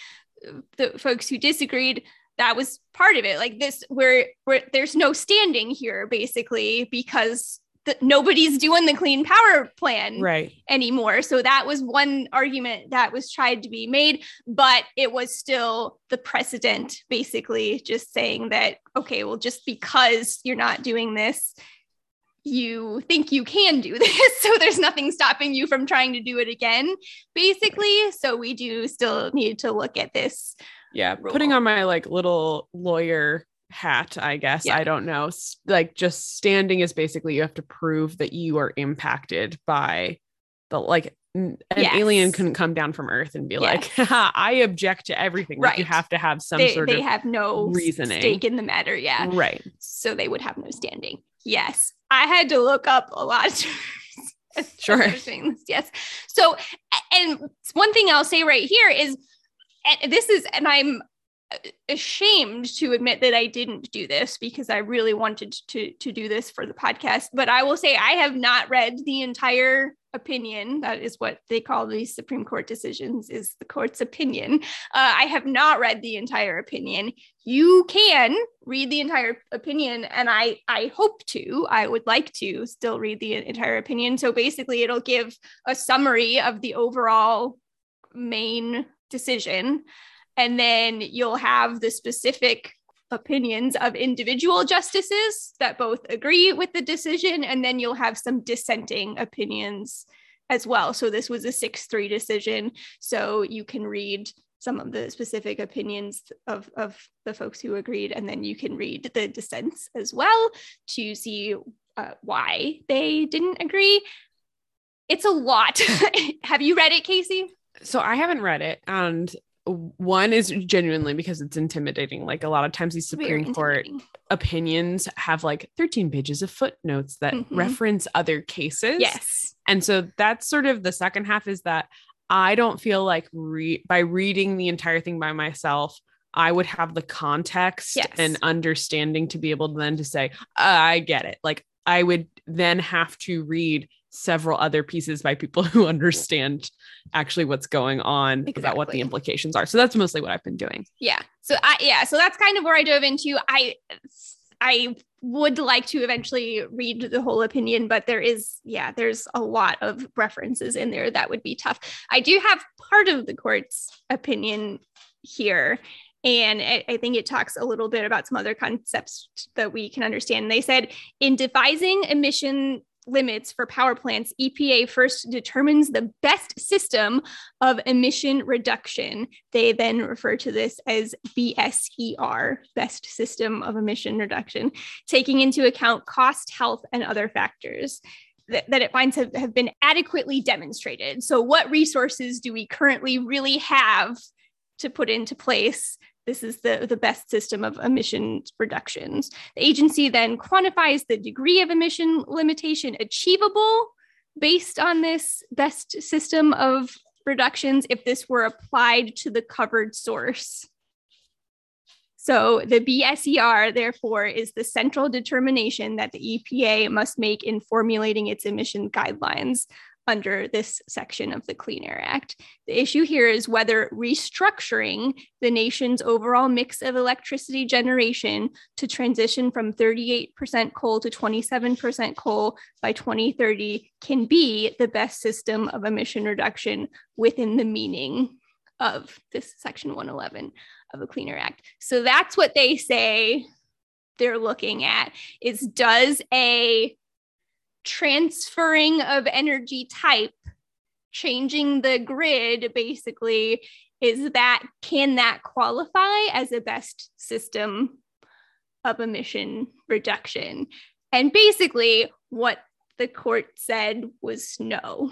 Uh, the folks who disagreed, that was part of it. Like this, where where there's no standing here, basically, because the, nobody's doing the clean power plan right. anymore. So that was one argument that was tried to be made, but it was still the precedent, basically just saying that, okay, well, just because you're not doing this, you think you can do this. So there's nothing stopping you from trying to do it again, basically. So we do still need to look at this. Yeah. rule. Putting on my like little lawyer hat, I guess. Yeah. I don't know. Like just standing is basically you have to prove that you are impacted by the like an Yes. alien couldn't come down from Earth and be like, Yes. "Haha, I object to everything. Like, you have to have some They, sort they of have no reasoning. stake in the matter. Yeah. right. So they would have no standing. Yes. I had to look up a lot of Sure. I was doing this. Yes. So, and one thing I'll say right here is, and this is, and I'm ashamed to admit that I didn't do this because I really wanted to to do this for the podcast. But I will say I have not read the entire opinion. That is what they call these Supreme Court decisions is the court's opinion. Uh, I have not read the entire opinion. You can read the entire opinion, and I I hope to. I would like to still read the entire opinion. So basically, it'll give a summary of the overall main decision and then you'll have the specific opinions of individual justices that both agree with the decision and then you'll have some dissenting opinions as well. So this was a 6-3 decision. So you can read some of the specific opinions of, of the folks who agreed and then you can read the dissents as well to see uh, why they didn't agree. It's a lot. Have you read it casey? So I haven't read it. And one is genuinely because it's intimidating. Like a lot of times these Supreme Court opinions have like 13 pages of footnotes that Mhm. reference other cases. yes And so that's sort of the second half is that I don't feel like re- by reading the entire thing by myself, I would have the context Yes. and understanding to be able to then to say, "Uh, I get it. Like I would then have to read several other pieces by people who understand actually what's going on about what the implications are. So that's mostly what I've been doing. yeah so i yeah so that's kind of where i dove into i i would like to eventually read the whole opinion but there is yeah there's a lot of references in there that would be tough i do have part of the court's opinion here and I, I think it talks a little bit about some other concepts that we can understand. They said in devising emission limits for power plants, EPA first determines the best system of emission reduction. They then refer to this as BSER, best system of emission reduction, taking into account cost, health, and other factors that, it finds have, have been adequately demonstrated. So, what resources do we currently really have to put into place? This is the, the best system of emission reductions. The agency then quantifies the degree of emission limitation achievable based on this best system of reductions if this were applied to the covered source. So the BSER, therefore, is the central determination that the EPA must make in formulating its emission guidelines under this section of the Clean Air Act. The issue here is whether restructuring the nation's overall mix of electricity generation to transition from 38% coal to 27% coal by 2030 can be the best system of emission reduction within the meaning of this section 111 of the Clean Air Act. So that's what they say they're looking at is does a transferring of energy type changing the grid basically is that can that qualify as a best system of emission reduction? And basically what the court said was no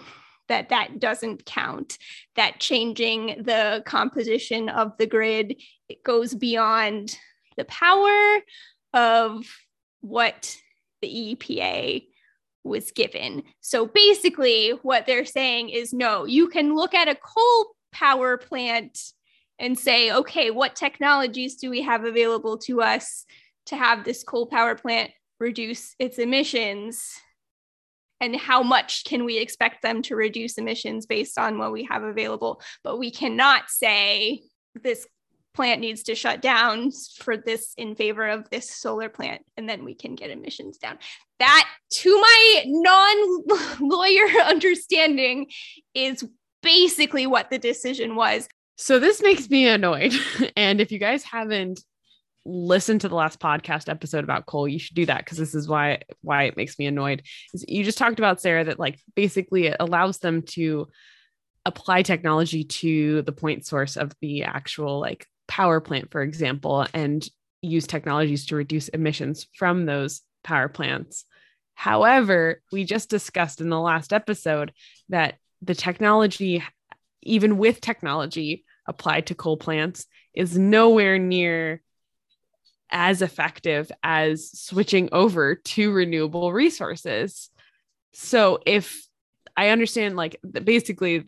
that that doesn't count that changing the composition of the grid it goes beyond the power of what the EPA was given. So basically, what they're saying is no, you can look at a coal power plant and say, okay, what technologies do we have available to us to have this coal power plant reduce its emissions? And how much can we expect them to reduce emissions based on what we have available? But we cannot say this plant needs to shut down for this in favor of this solar plant and then we can get emissions down. That to my non lawyer understanding is basically what the decision was. So this makes me annoyed. And if you guys haven't listened to the last podcast episode about coal you should do that because this is why why it makes me annoyed. You just talked about sarah that like basically it allows them to apply technology to the point source of the actual like power plant, for example, and use technologies to reduce emissions from those power plants. However, we just discussed in the last episode that the technology, even with technology applied to coal plants, is nowhere near as effective as switching over to renewable resources. So, if I understand, like, basically,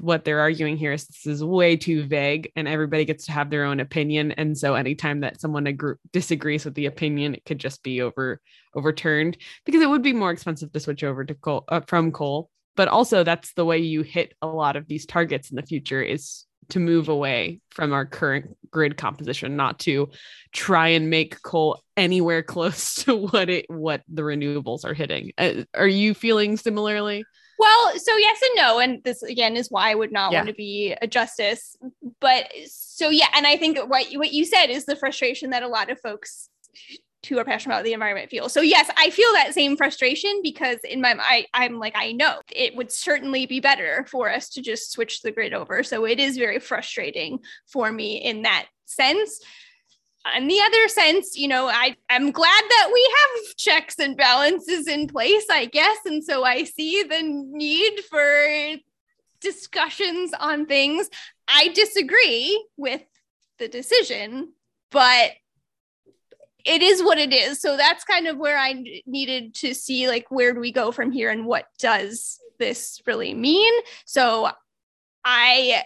what they're arguing here is this is way too vague and everybody gets to have their own opinion. And so anytime that someone agree- disagrees with the opinion it could just be over overturned because it would be more expensive to switch over to coal uh, from coal. But also that's the way you hit a lot of these targets in the future is to move away from our current grid composition not to try and make coal anywhere close to what it what the renewables are hitting. Uh, are you feeling similarly well, so yes and no. And this again is why I would not yeah. want to be a justice. But so yeah, and I think what what you said is the frustration that a lot of folks who are passionate about the environment feel. So yes, I feel that same frustration because in my I, I'm like I know it would certainly be better for us to just switch the grid over. So it is very frustrating for me in that sense in the other sense, you know, I, I'm glad that we have checks and balances in place, I guess. And so I see the need for discussions on things. I disagree with the decision, but it is what it is. So that's kind of where I needed to see like where do we go from here and what does this really mean? So I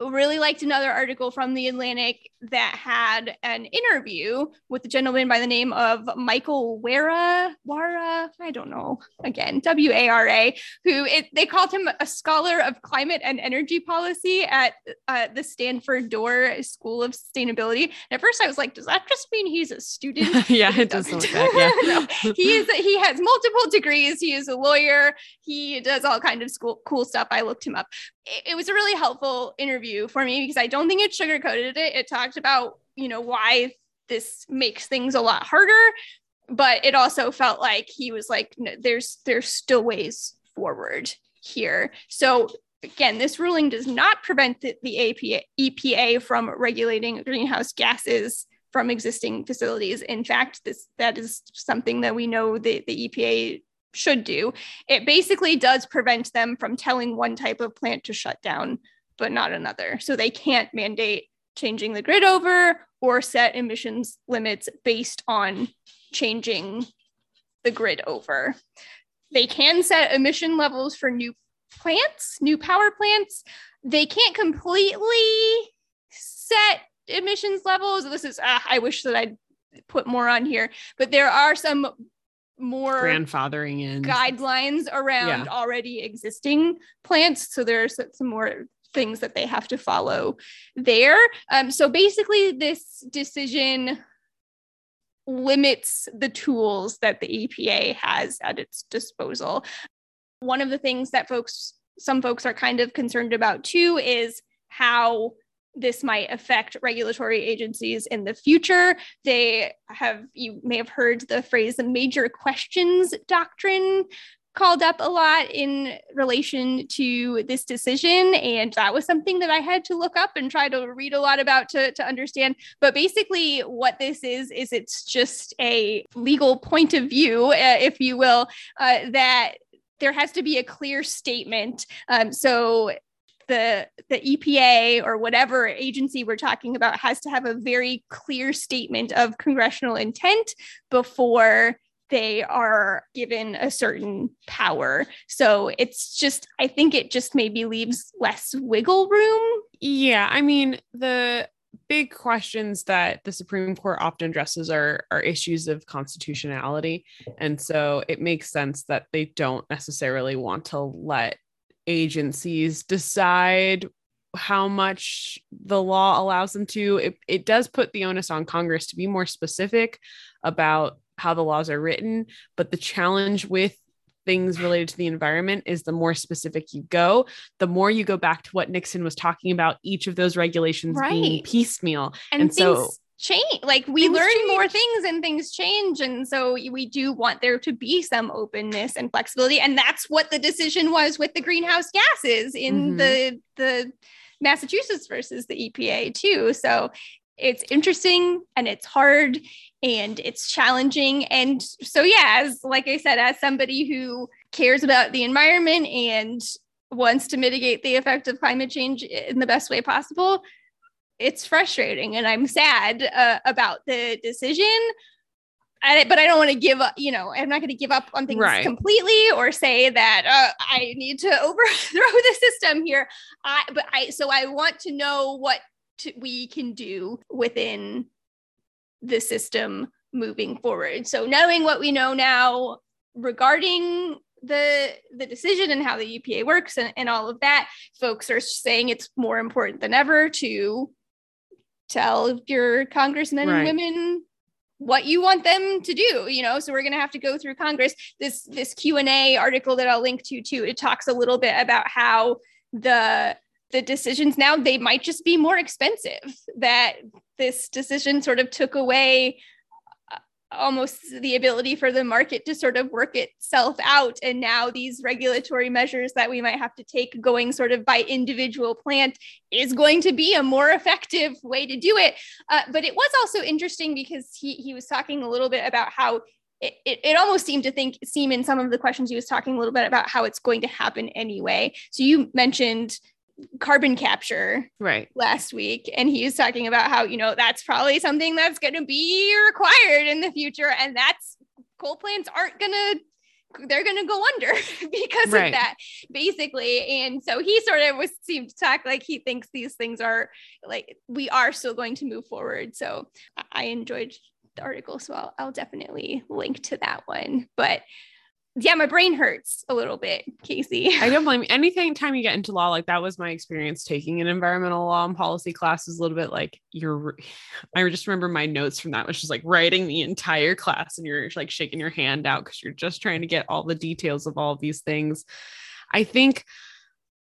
really liked another article from the Atlantic that had an interview with a gentleman by the name of Michael Wara, Wara, I don't know, again, W A R A, who it, they called him a scholar of climate and energy policy at uh, the Stanford Doerr School of Sustainability. And at first, I was like, does that just mean he's a student? yeah, it does. That, yeah. no, he is. He has multiple degrees. He is a lawyer. He does all kind of school, cool stuff. I looked him up. It, it was a really helpful interview for me because I don't think it sugarcoated it. It talked talked about, you know, why this makes things a lot harder, but it also felt like he was like, no, there's there's still ways forward here. So again, this ruling does not prevent the, the APA, EPA from regulating greenhouse gases from existing facilities. In fact, this that is something that we know that the EPA should do. It basically does prevent them from telling one type of plant to shut down, but not another. So they can't mandate changing the grid over or set emissions limits based on changing the grid over. They can set emission levels for new plants, new power plants. They can't completely set emissions levels. This is, uh, I wish that I'd put more on here, but there are some more grandfathering in guidelines around yeah. already existing plants. So there's some more things that they have to follow there. Um, so basically, this decision limits the tools that the EPA has at its disposal. One of the things that folks, some folks are kind of concerned about too, is how this might affect regulatory agencies in the future. They have, you may have heard the phrase the major questions doctrine, called up a lot in relation to this decision. And that was something that I had to look up and try to read a lot about to, to understand. But basically, what this is, is it's just a legal point of view, uh, if you will, uh, that there has to be a clear statement. Um, so the the EPA or whatever agency we're talking about has to have a very clear statement of congressional intent before they are given a certain power. So it's just, I think it just maybe leaves less wiggle room. Yeah. I mean, the big questions that the Supreme Court often addresses are, are issues of constitutionality. And so it makes sense that they don't necessarily want to let agencies decide how much the law allows them to. It, it does put the onus on Congress to be more specific about how the laws are written. But the challenge with things related to the environment is the more specific you go, the more you go back to what Nixon was talking about, each of those regulations right. being piecemeal. And, and so change like we learn change. more things and things change and so we do want there to be some openness and flexibility and that's what the decision was with the greenhouse gases in mm-hmm. the the Massachusetts versus the EPA too so it's interesting and it's hard and it's challenging and so yeah as like i said as somebody who cares about the environment and wants to mitigate the effect of climate change in the best way possible it's frustrating and i'm sad uh, about the decision I, but I don't want to give up, you know, I'm not going to give up on things right. completely or say that uh, I need to overthrow the system here. I, but I, so I want to know what we can do within the system moving forward. So knowing what we know now regarding the the decision and how the EPA works and, and all of that, folks are saying it's more important than ever to tell your congressmen right. and women what you want them to do you know so we're going to have to go through congress this this q&a article that i'll link to too it talks a little bit about how the the decisions now they might just be more expensive that this decision sort of took away uh, almost the ability for the market to sort of work itself out. And now these regulatory measures that we might have to take going sort of by individual plant is going to be a more effective way to do it. Uh, but it was also interesting because he, he was talking a little bit about how it, it, it, almost seemed to think seem in some of the questions he was talking a little bit about how it's going to happen anyway. So you mentioned carbon capture right. last week and he was talking about how you know that's probably something that's going to be required in the future and that's coal plants aren't going to they're going to go under because right. of that basically. And so he sort of was seemed to talk like he thinks these things are like we are still going to move forward. So i enjoyed the article so i'll, I'll definitely link to that one. But yeah, my brain hurts a little bit, Casey. I don't blame you. Anything time you get into law, like that was my experience taking an environmental law and policy class is a little bit like you're I just remember my notes from that was just like writing the entire class and you're like shaking your hand out because you're just trying to get all the details of all of these things. I think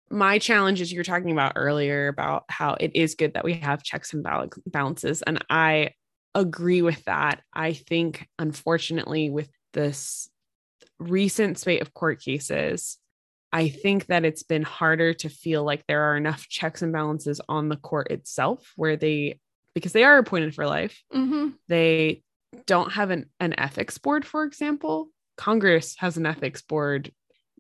my challenge is you're talking about earlier about how it is good that we have checks and balances. And I agree with that. I think unfortunately with this recent spate of court cases, I think that it's been harder to feel like there are enough checks and balances on the court itself where they, because they are appointed for life, mm-hmm. they don't have an, an ethics board, for example. Congress has an ethics board.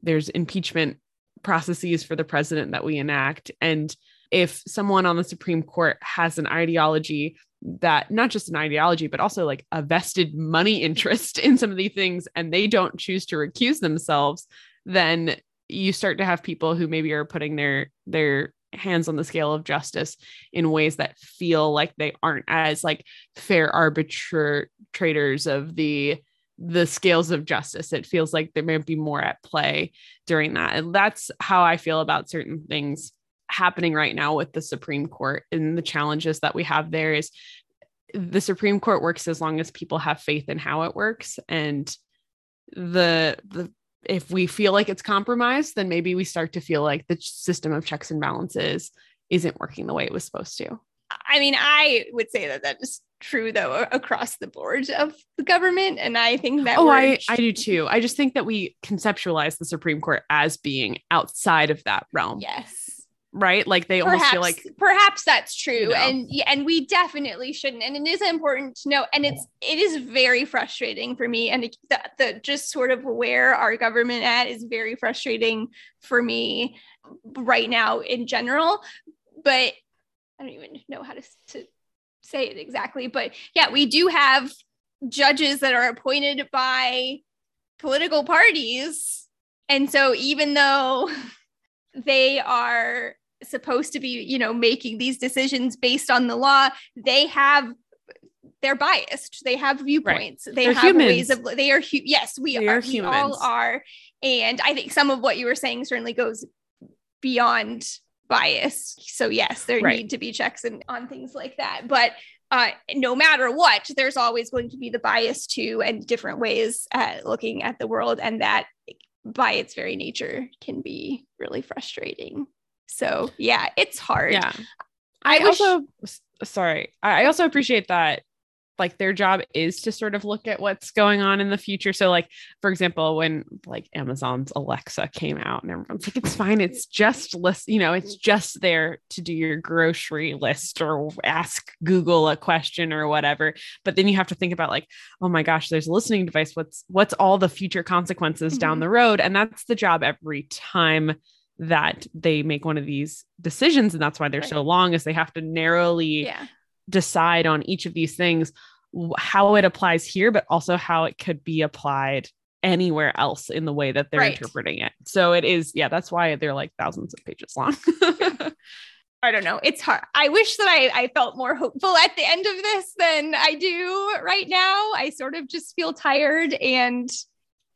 There's impeachment processes for the president that we enact. And if someone on the Supreme Court has an ideology that not just an ideology, but also like a vested money interest in some of these things, and they don't choose to recuse themselves, then you start to have people who maybe are putting their their hands on the scale of justice in ways that feel like they aren't as like fair arbitrators of the the scales of justice. It feels like there may be more at play during that and that's how i feel about certain things happening right now with the Supreme Court and the challenges that we have there is the Supreme Court works as long as people have faith in how it works. And the the if we feel like it's compromised then maybe we start to feel like the system of checks and balances isn't working the way it was supposed to. I mean, I would say that that is true though across the board of the government. And i think that oh I, I do too. I just think that we conceptualize the supreme court as being outside of that realm. Yes right like they perhaps, almost feel like perhaps that's true you know. and and we definitely shouldn't and it is important to know and it's it is very frustrating for me and the, the just sort of where our government at is very frustrating for me right now in general but i don't even know how to, to say it exactly but yeah we do have judges that are appointed by political parties. And so even though they are supposed to be, you know, making these decisions based on the law, they have they're biased. They have viewpoints. Right. They they're have humans. ways of they are hu- yes, we they are, are we all are. And I think some of what you were saying certainly goes beyond bias. So yes, there right. need to be checks and on things like that. But uh, no matter what, there's always going to be the bias too, and different ways at looking at the world, and that by its very nature can be really frustrating. So yeah, it's hard. Yeah. I, I wish- also sorry. I also appreciate that like their job is to sort of look at what's going on in the future. So like for example, when like Amazon's Alexa came out and everyone's like, it's fine, it's just list, you know, it's just there to do your grocery list or ask Google a question or whatever. But then you have to think about like, oh my gosh, there's a listening device. What's what's all the future consequences mm-hmm. down the road? And that's the job every time that they make one of these decisions and that's why they're right. so long is they have to narrowly yeah. decide on each of these things how it applies here but also how it could be applied anywhere else in the way that they're right. interpreting it so it is yeah that's why they're like thousands of pages long I don't know. It's hard. I wish that I, I felt more hopeful at the end of this than I do right now. I sort of just feel tired and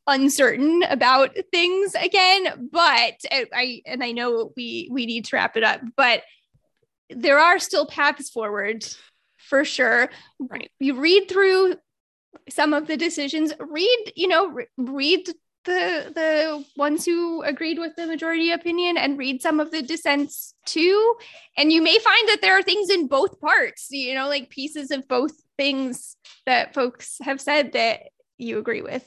uncertain about things again but uh, i and i know we we need to wrap it up but there are still paths forward for sure. Right. You read through some of the decisions read you know re- read the the ones who agreed with the majority opinion and read some of the dissents too. And you may find that there are things in both parts you know like pieces of both things that folks have said that you agree with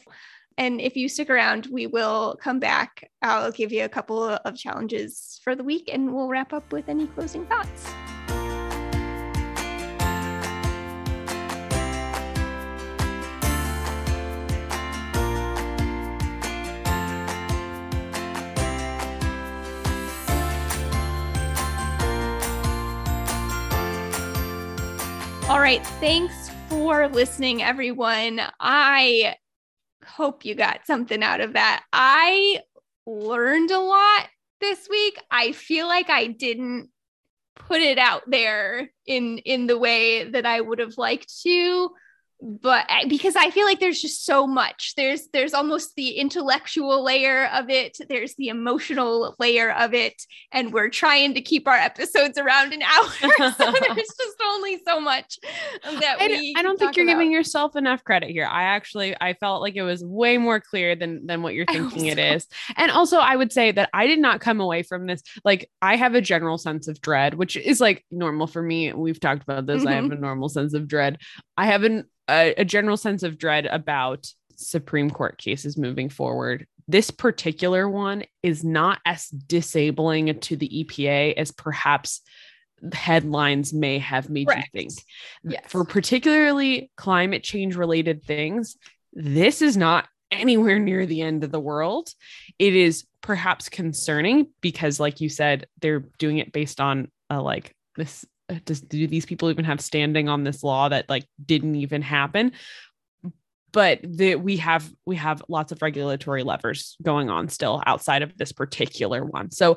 and if you stick around, we will come back. I'll give you a couple of challenges for the week and we'll wrap up with any closing thoughts. All right. Thanks for listening, everyone. I hope you got something out of that. I learned a lot this week. I feel like I didn't put it out there in in the way that I would have liked to but because I feel like there's just so much. There's there's almost the intellectual layer of it. There's the emotional layer of it, and we're trying to keep our episodes around an hour. so there's just only so much that I, we. I don't think you're about. giving yourself enough credit here. I actually I felt like it was way more clear than than what you're thinking it so. is. And also, I would say that I did not come away from this like I have a general sense of dread, which is like normal for me. We've talked about this. Mm-hmm. I have mm-hmm. a normal sense of dread. I haven't a, a general sense of dread about Supreme Court cases moving forward. This particular one is not as disabling to the EPA as perhaps headlines may have made Correct. you think. Yes. For particularly climate change related things, this is not anywhere near the end of the world. It is perhaps concerning because, like you said, they're doing it based on a like this does do these people even have standing on this law that like didn't even happen? But the, we have we have lots of regulatory levers going on still outside of this particular one. So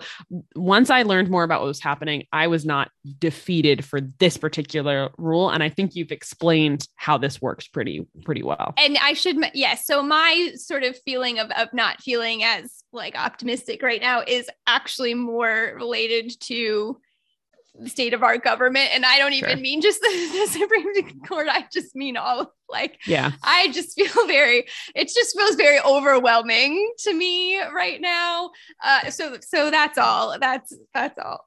once i learned more about what was happening i was not defeated for this particular rule. And i think you've explained how this works pretty pretty well. And i should yes. Yeah, so my sort of feeling of, of not feeling as like optimistic right now is actually more related to state of our government. And I don't even sure. mean just the, the, Supreme Court. I just mean all like, yeah, I just feel very, it just feels very overwhelming to me right now. Uh, so, so that's all, that's, that's all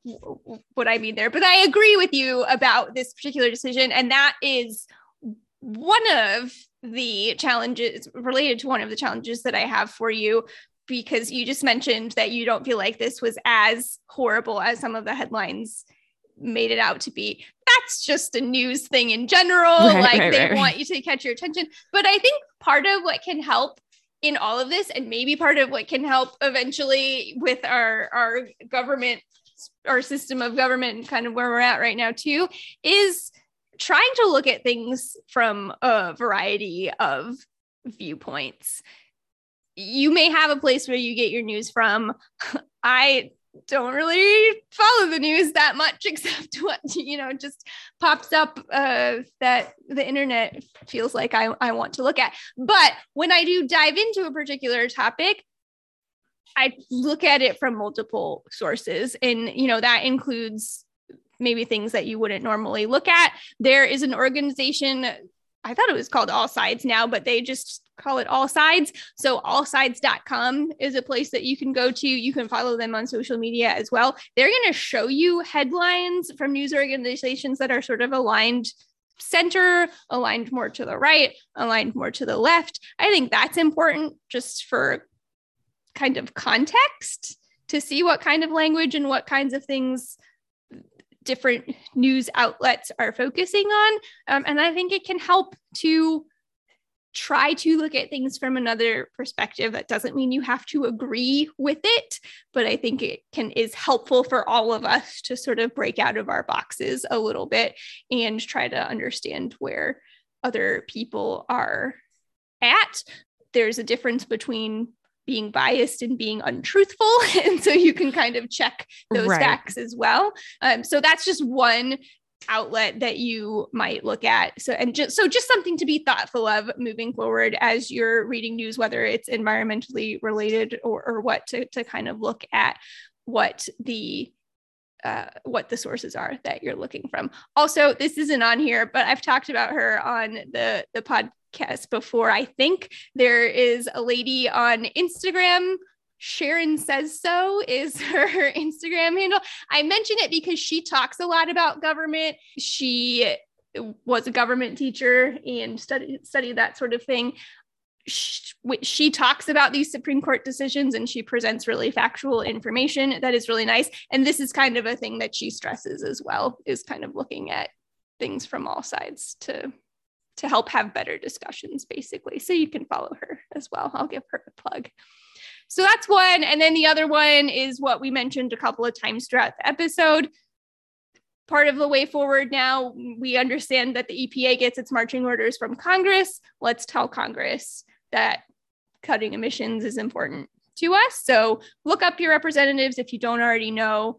what I mean there. But I agree with you about this particular decision. And that is one of the challenges related to one of the challenges that I have for you because you just mentioned that you don't feel like this was as horrible as some of the headlines made it out to be. That's just a news thing in general. Right, like right, they right, want you to catch your attention. But I think part of what can help in all of this, and maybe part of what can help eventually with our our government, our system of government, kind of where we're at right now too, is trying to look at things from a variety of viewpoints. You may have a place where you get your news from. I don't really follow the news that much except what you know just pops up uh, that the internet feels like I, I want to look at. But when i do dive into a particular topic i look at it from multiple sources. And you know that includes maybe things that you wouldn't normally look at. There is an organization I thought it was called All Sides now, but they just call it All Sides. So allsides.com is a place that you can go to. You can follow them on social media as well. They're going to show you headlines from news organizations that are sort of aligned center, aligned more to the right, aligned more to the left. I think that's important just for kind of context to see what kind of language and what kinds of things different news outlets are focusing on. Um, and I think it can help to try to look at things from another perspective that doesn't mean you have to agree with it but i think it can is helpful for all of us to sort of break out of our boxes a little bit and try to understand where other people are at there's a difference between being biased and being untruthful. and so you can kind of check those right. facts as well. Um, so that's just one outlet that you might look at so and just so just something to be thoughtful of moving forward as you're reading news whether it's environmentally related or, or what to, to kind of look at what the uh, what the sources are that you're looking from. Also, this isn't on here, but I've talked about her on the the pod podcast before. I think there is a lady on Instagram. Sharon says so is her Instagram handle. I mention it because she talks a lot about government. She was a government teacher and studied studied that sort of thing. She, she, talks about these Supreme Court decisions and she presents really factual information that is really nice. And this is kind of a thing that she stresses as well, is kind of looking at things from all sides to to help have better discussions, basically. So you can follow her as well. I'll give her a plug. So that's one. And then the other one is what we mentioned a couple of times throughout the episode. Part of the way forward now, we understand that the EPA gets its marching orders from Congress. Let's tell Congress that cutting emissions is important to us. So look up your representatives if you don't already know.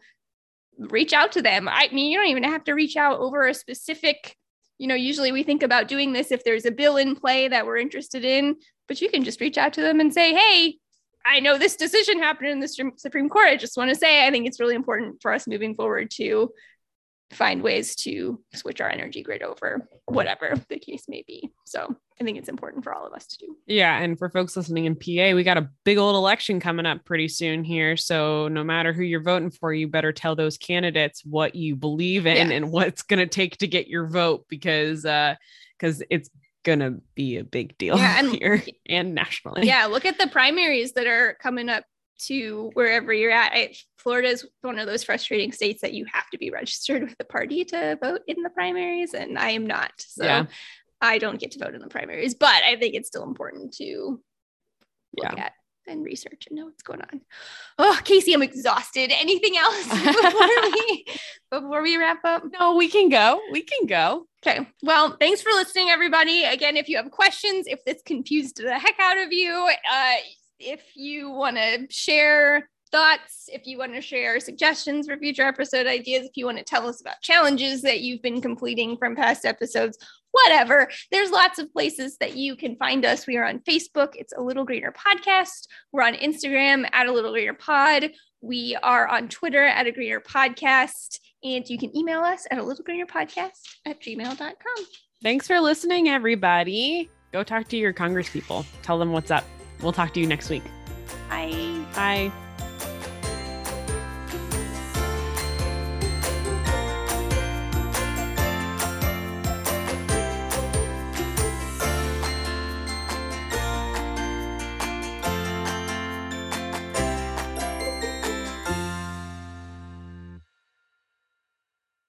Reach out to them. I mean, you don't even have to reach out over a specific you know, usually we think about doing this if there's a bill in play that we're interested in, but you can just reach out to them and say, hey, I know this decision happened in the Supreme Court. I just want to say I think it's really important for us moving forward to find ways to switch our energy grid over, whatever the case may be. So I think it's important for all of us to do. Yeah. And for folks listening in PA, we got a big old election coming up pretty soon here. So no matter who you're voting for, you better tell those candidates what you believe in yeah. and what's going to take to get your vote because, uh, because it's gonna be a big deal yeah, and, here and nationally. Yeah, look at the primaries that are coming up to wherever you're at. I, Florida is one of those frustrating states that you have to be registered with the party to vote in the primaries, and I am not. So yeah. I don't get to vote in the primaries, but I think it's still important to look yeah. at and research and know what's going on. Oh, Casey, I'm exhausted. Anything else before we before we wrap up? No, we can go. We can go. Okay. Well, thanks for listening, everybody. Again, if you have questions, if this confused the heck out of you, uh, if you want to share thoughts, if you want to share suggestions for future episode ideas, if you want to tell us about challenges that you've been completing from past episodes, whatever. There's lots of places that you can find us. We are on Facebook, it's a Little Greener Podcast. We're on Instagram at a Little Greener Pod. We are on Twitter at a Greener Podcast. And you can email us at a Little Greener Podcast at gmail.com. Thanks for listening, everybody. Go talk to your Congress people. Tell them what's up. We'll talk to you next week. Bye. Bye.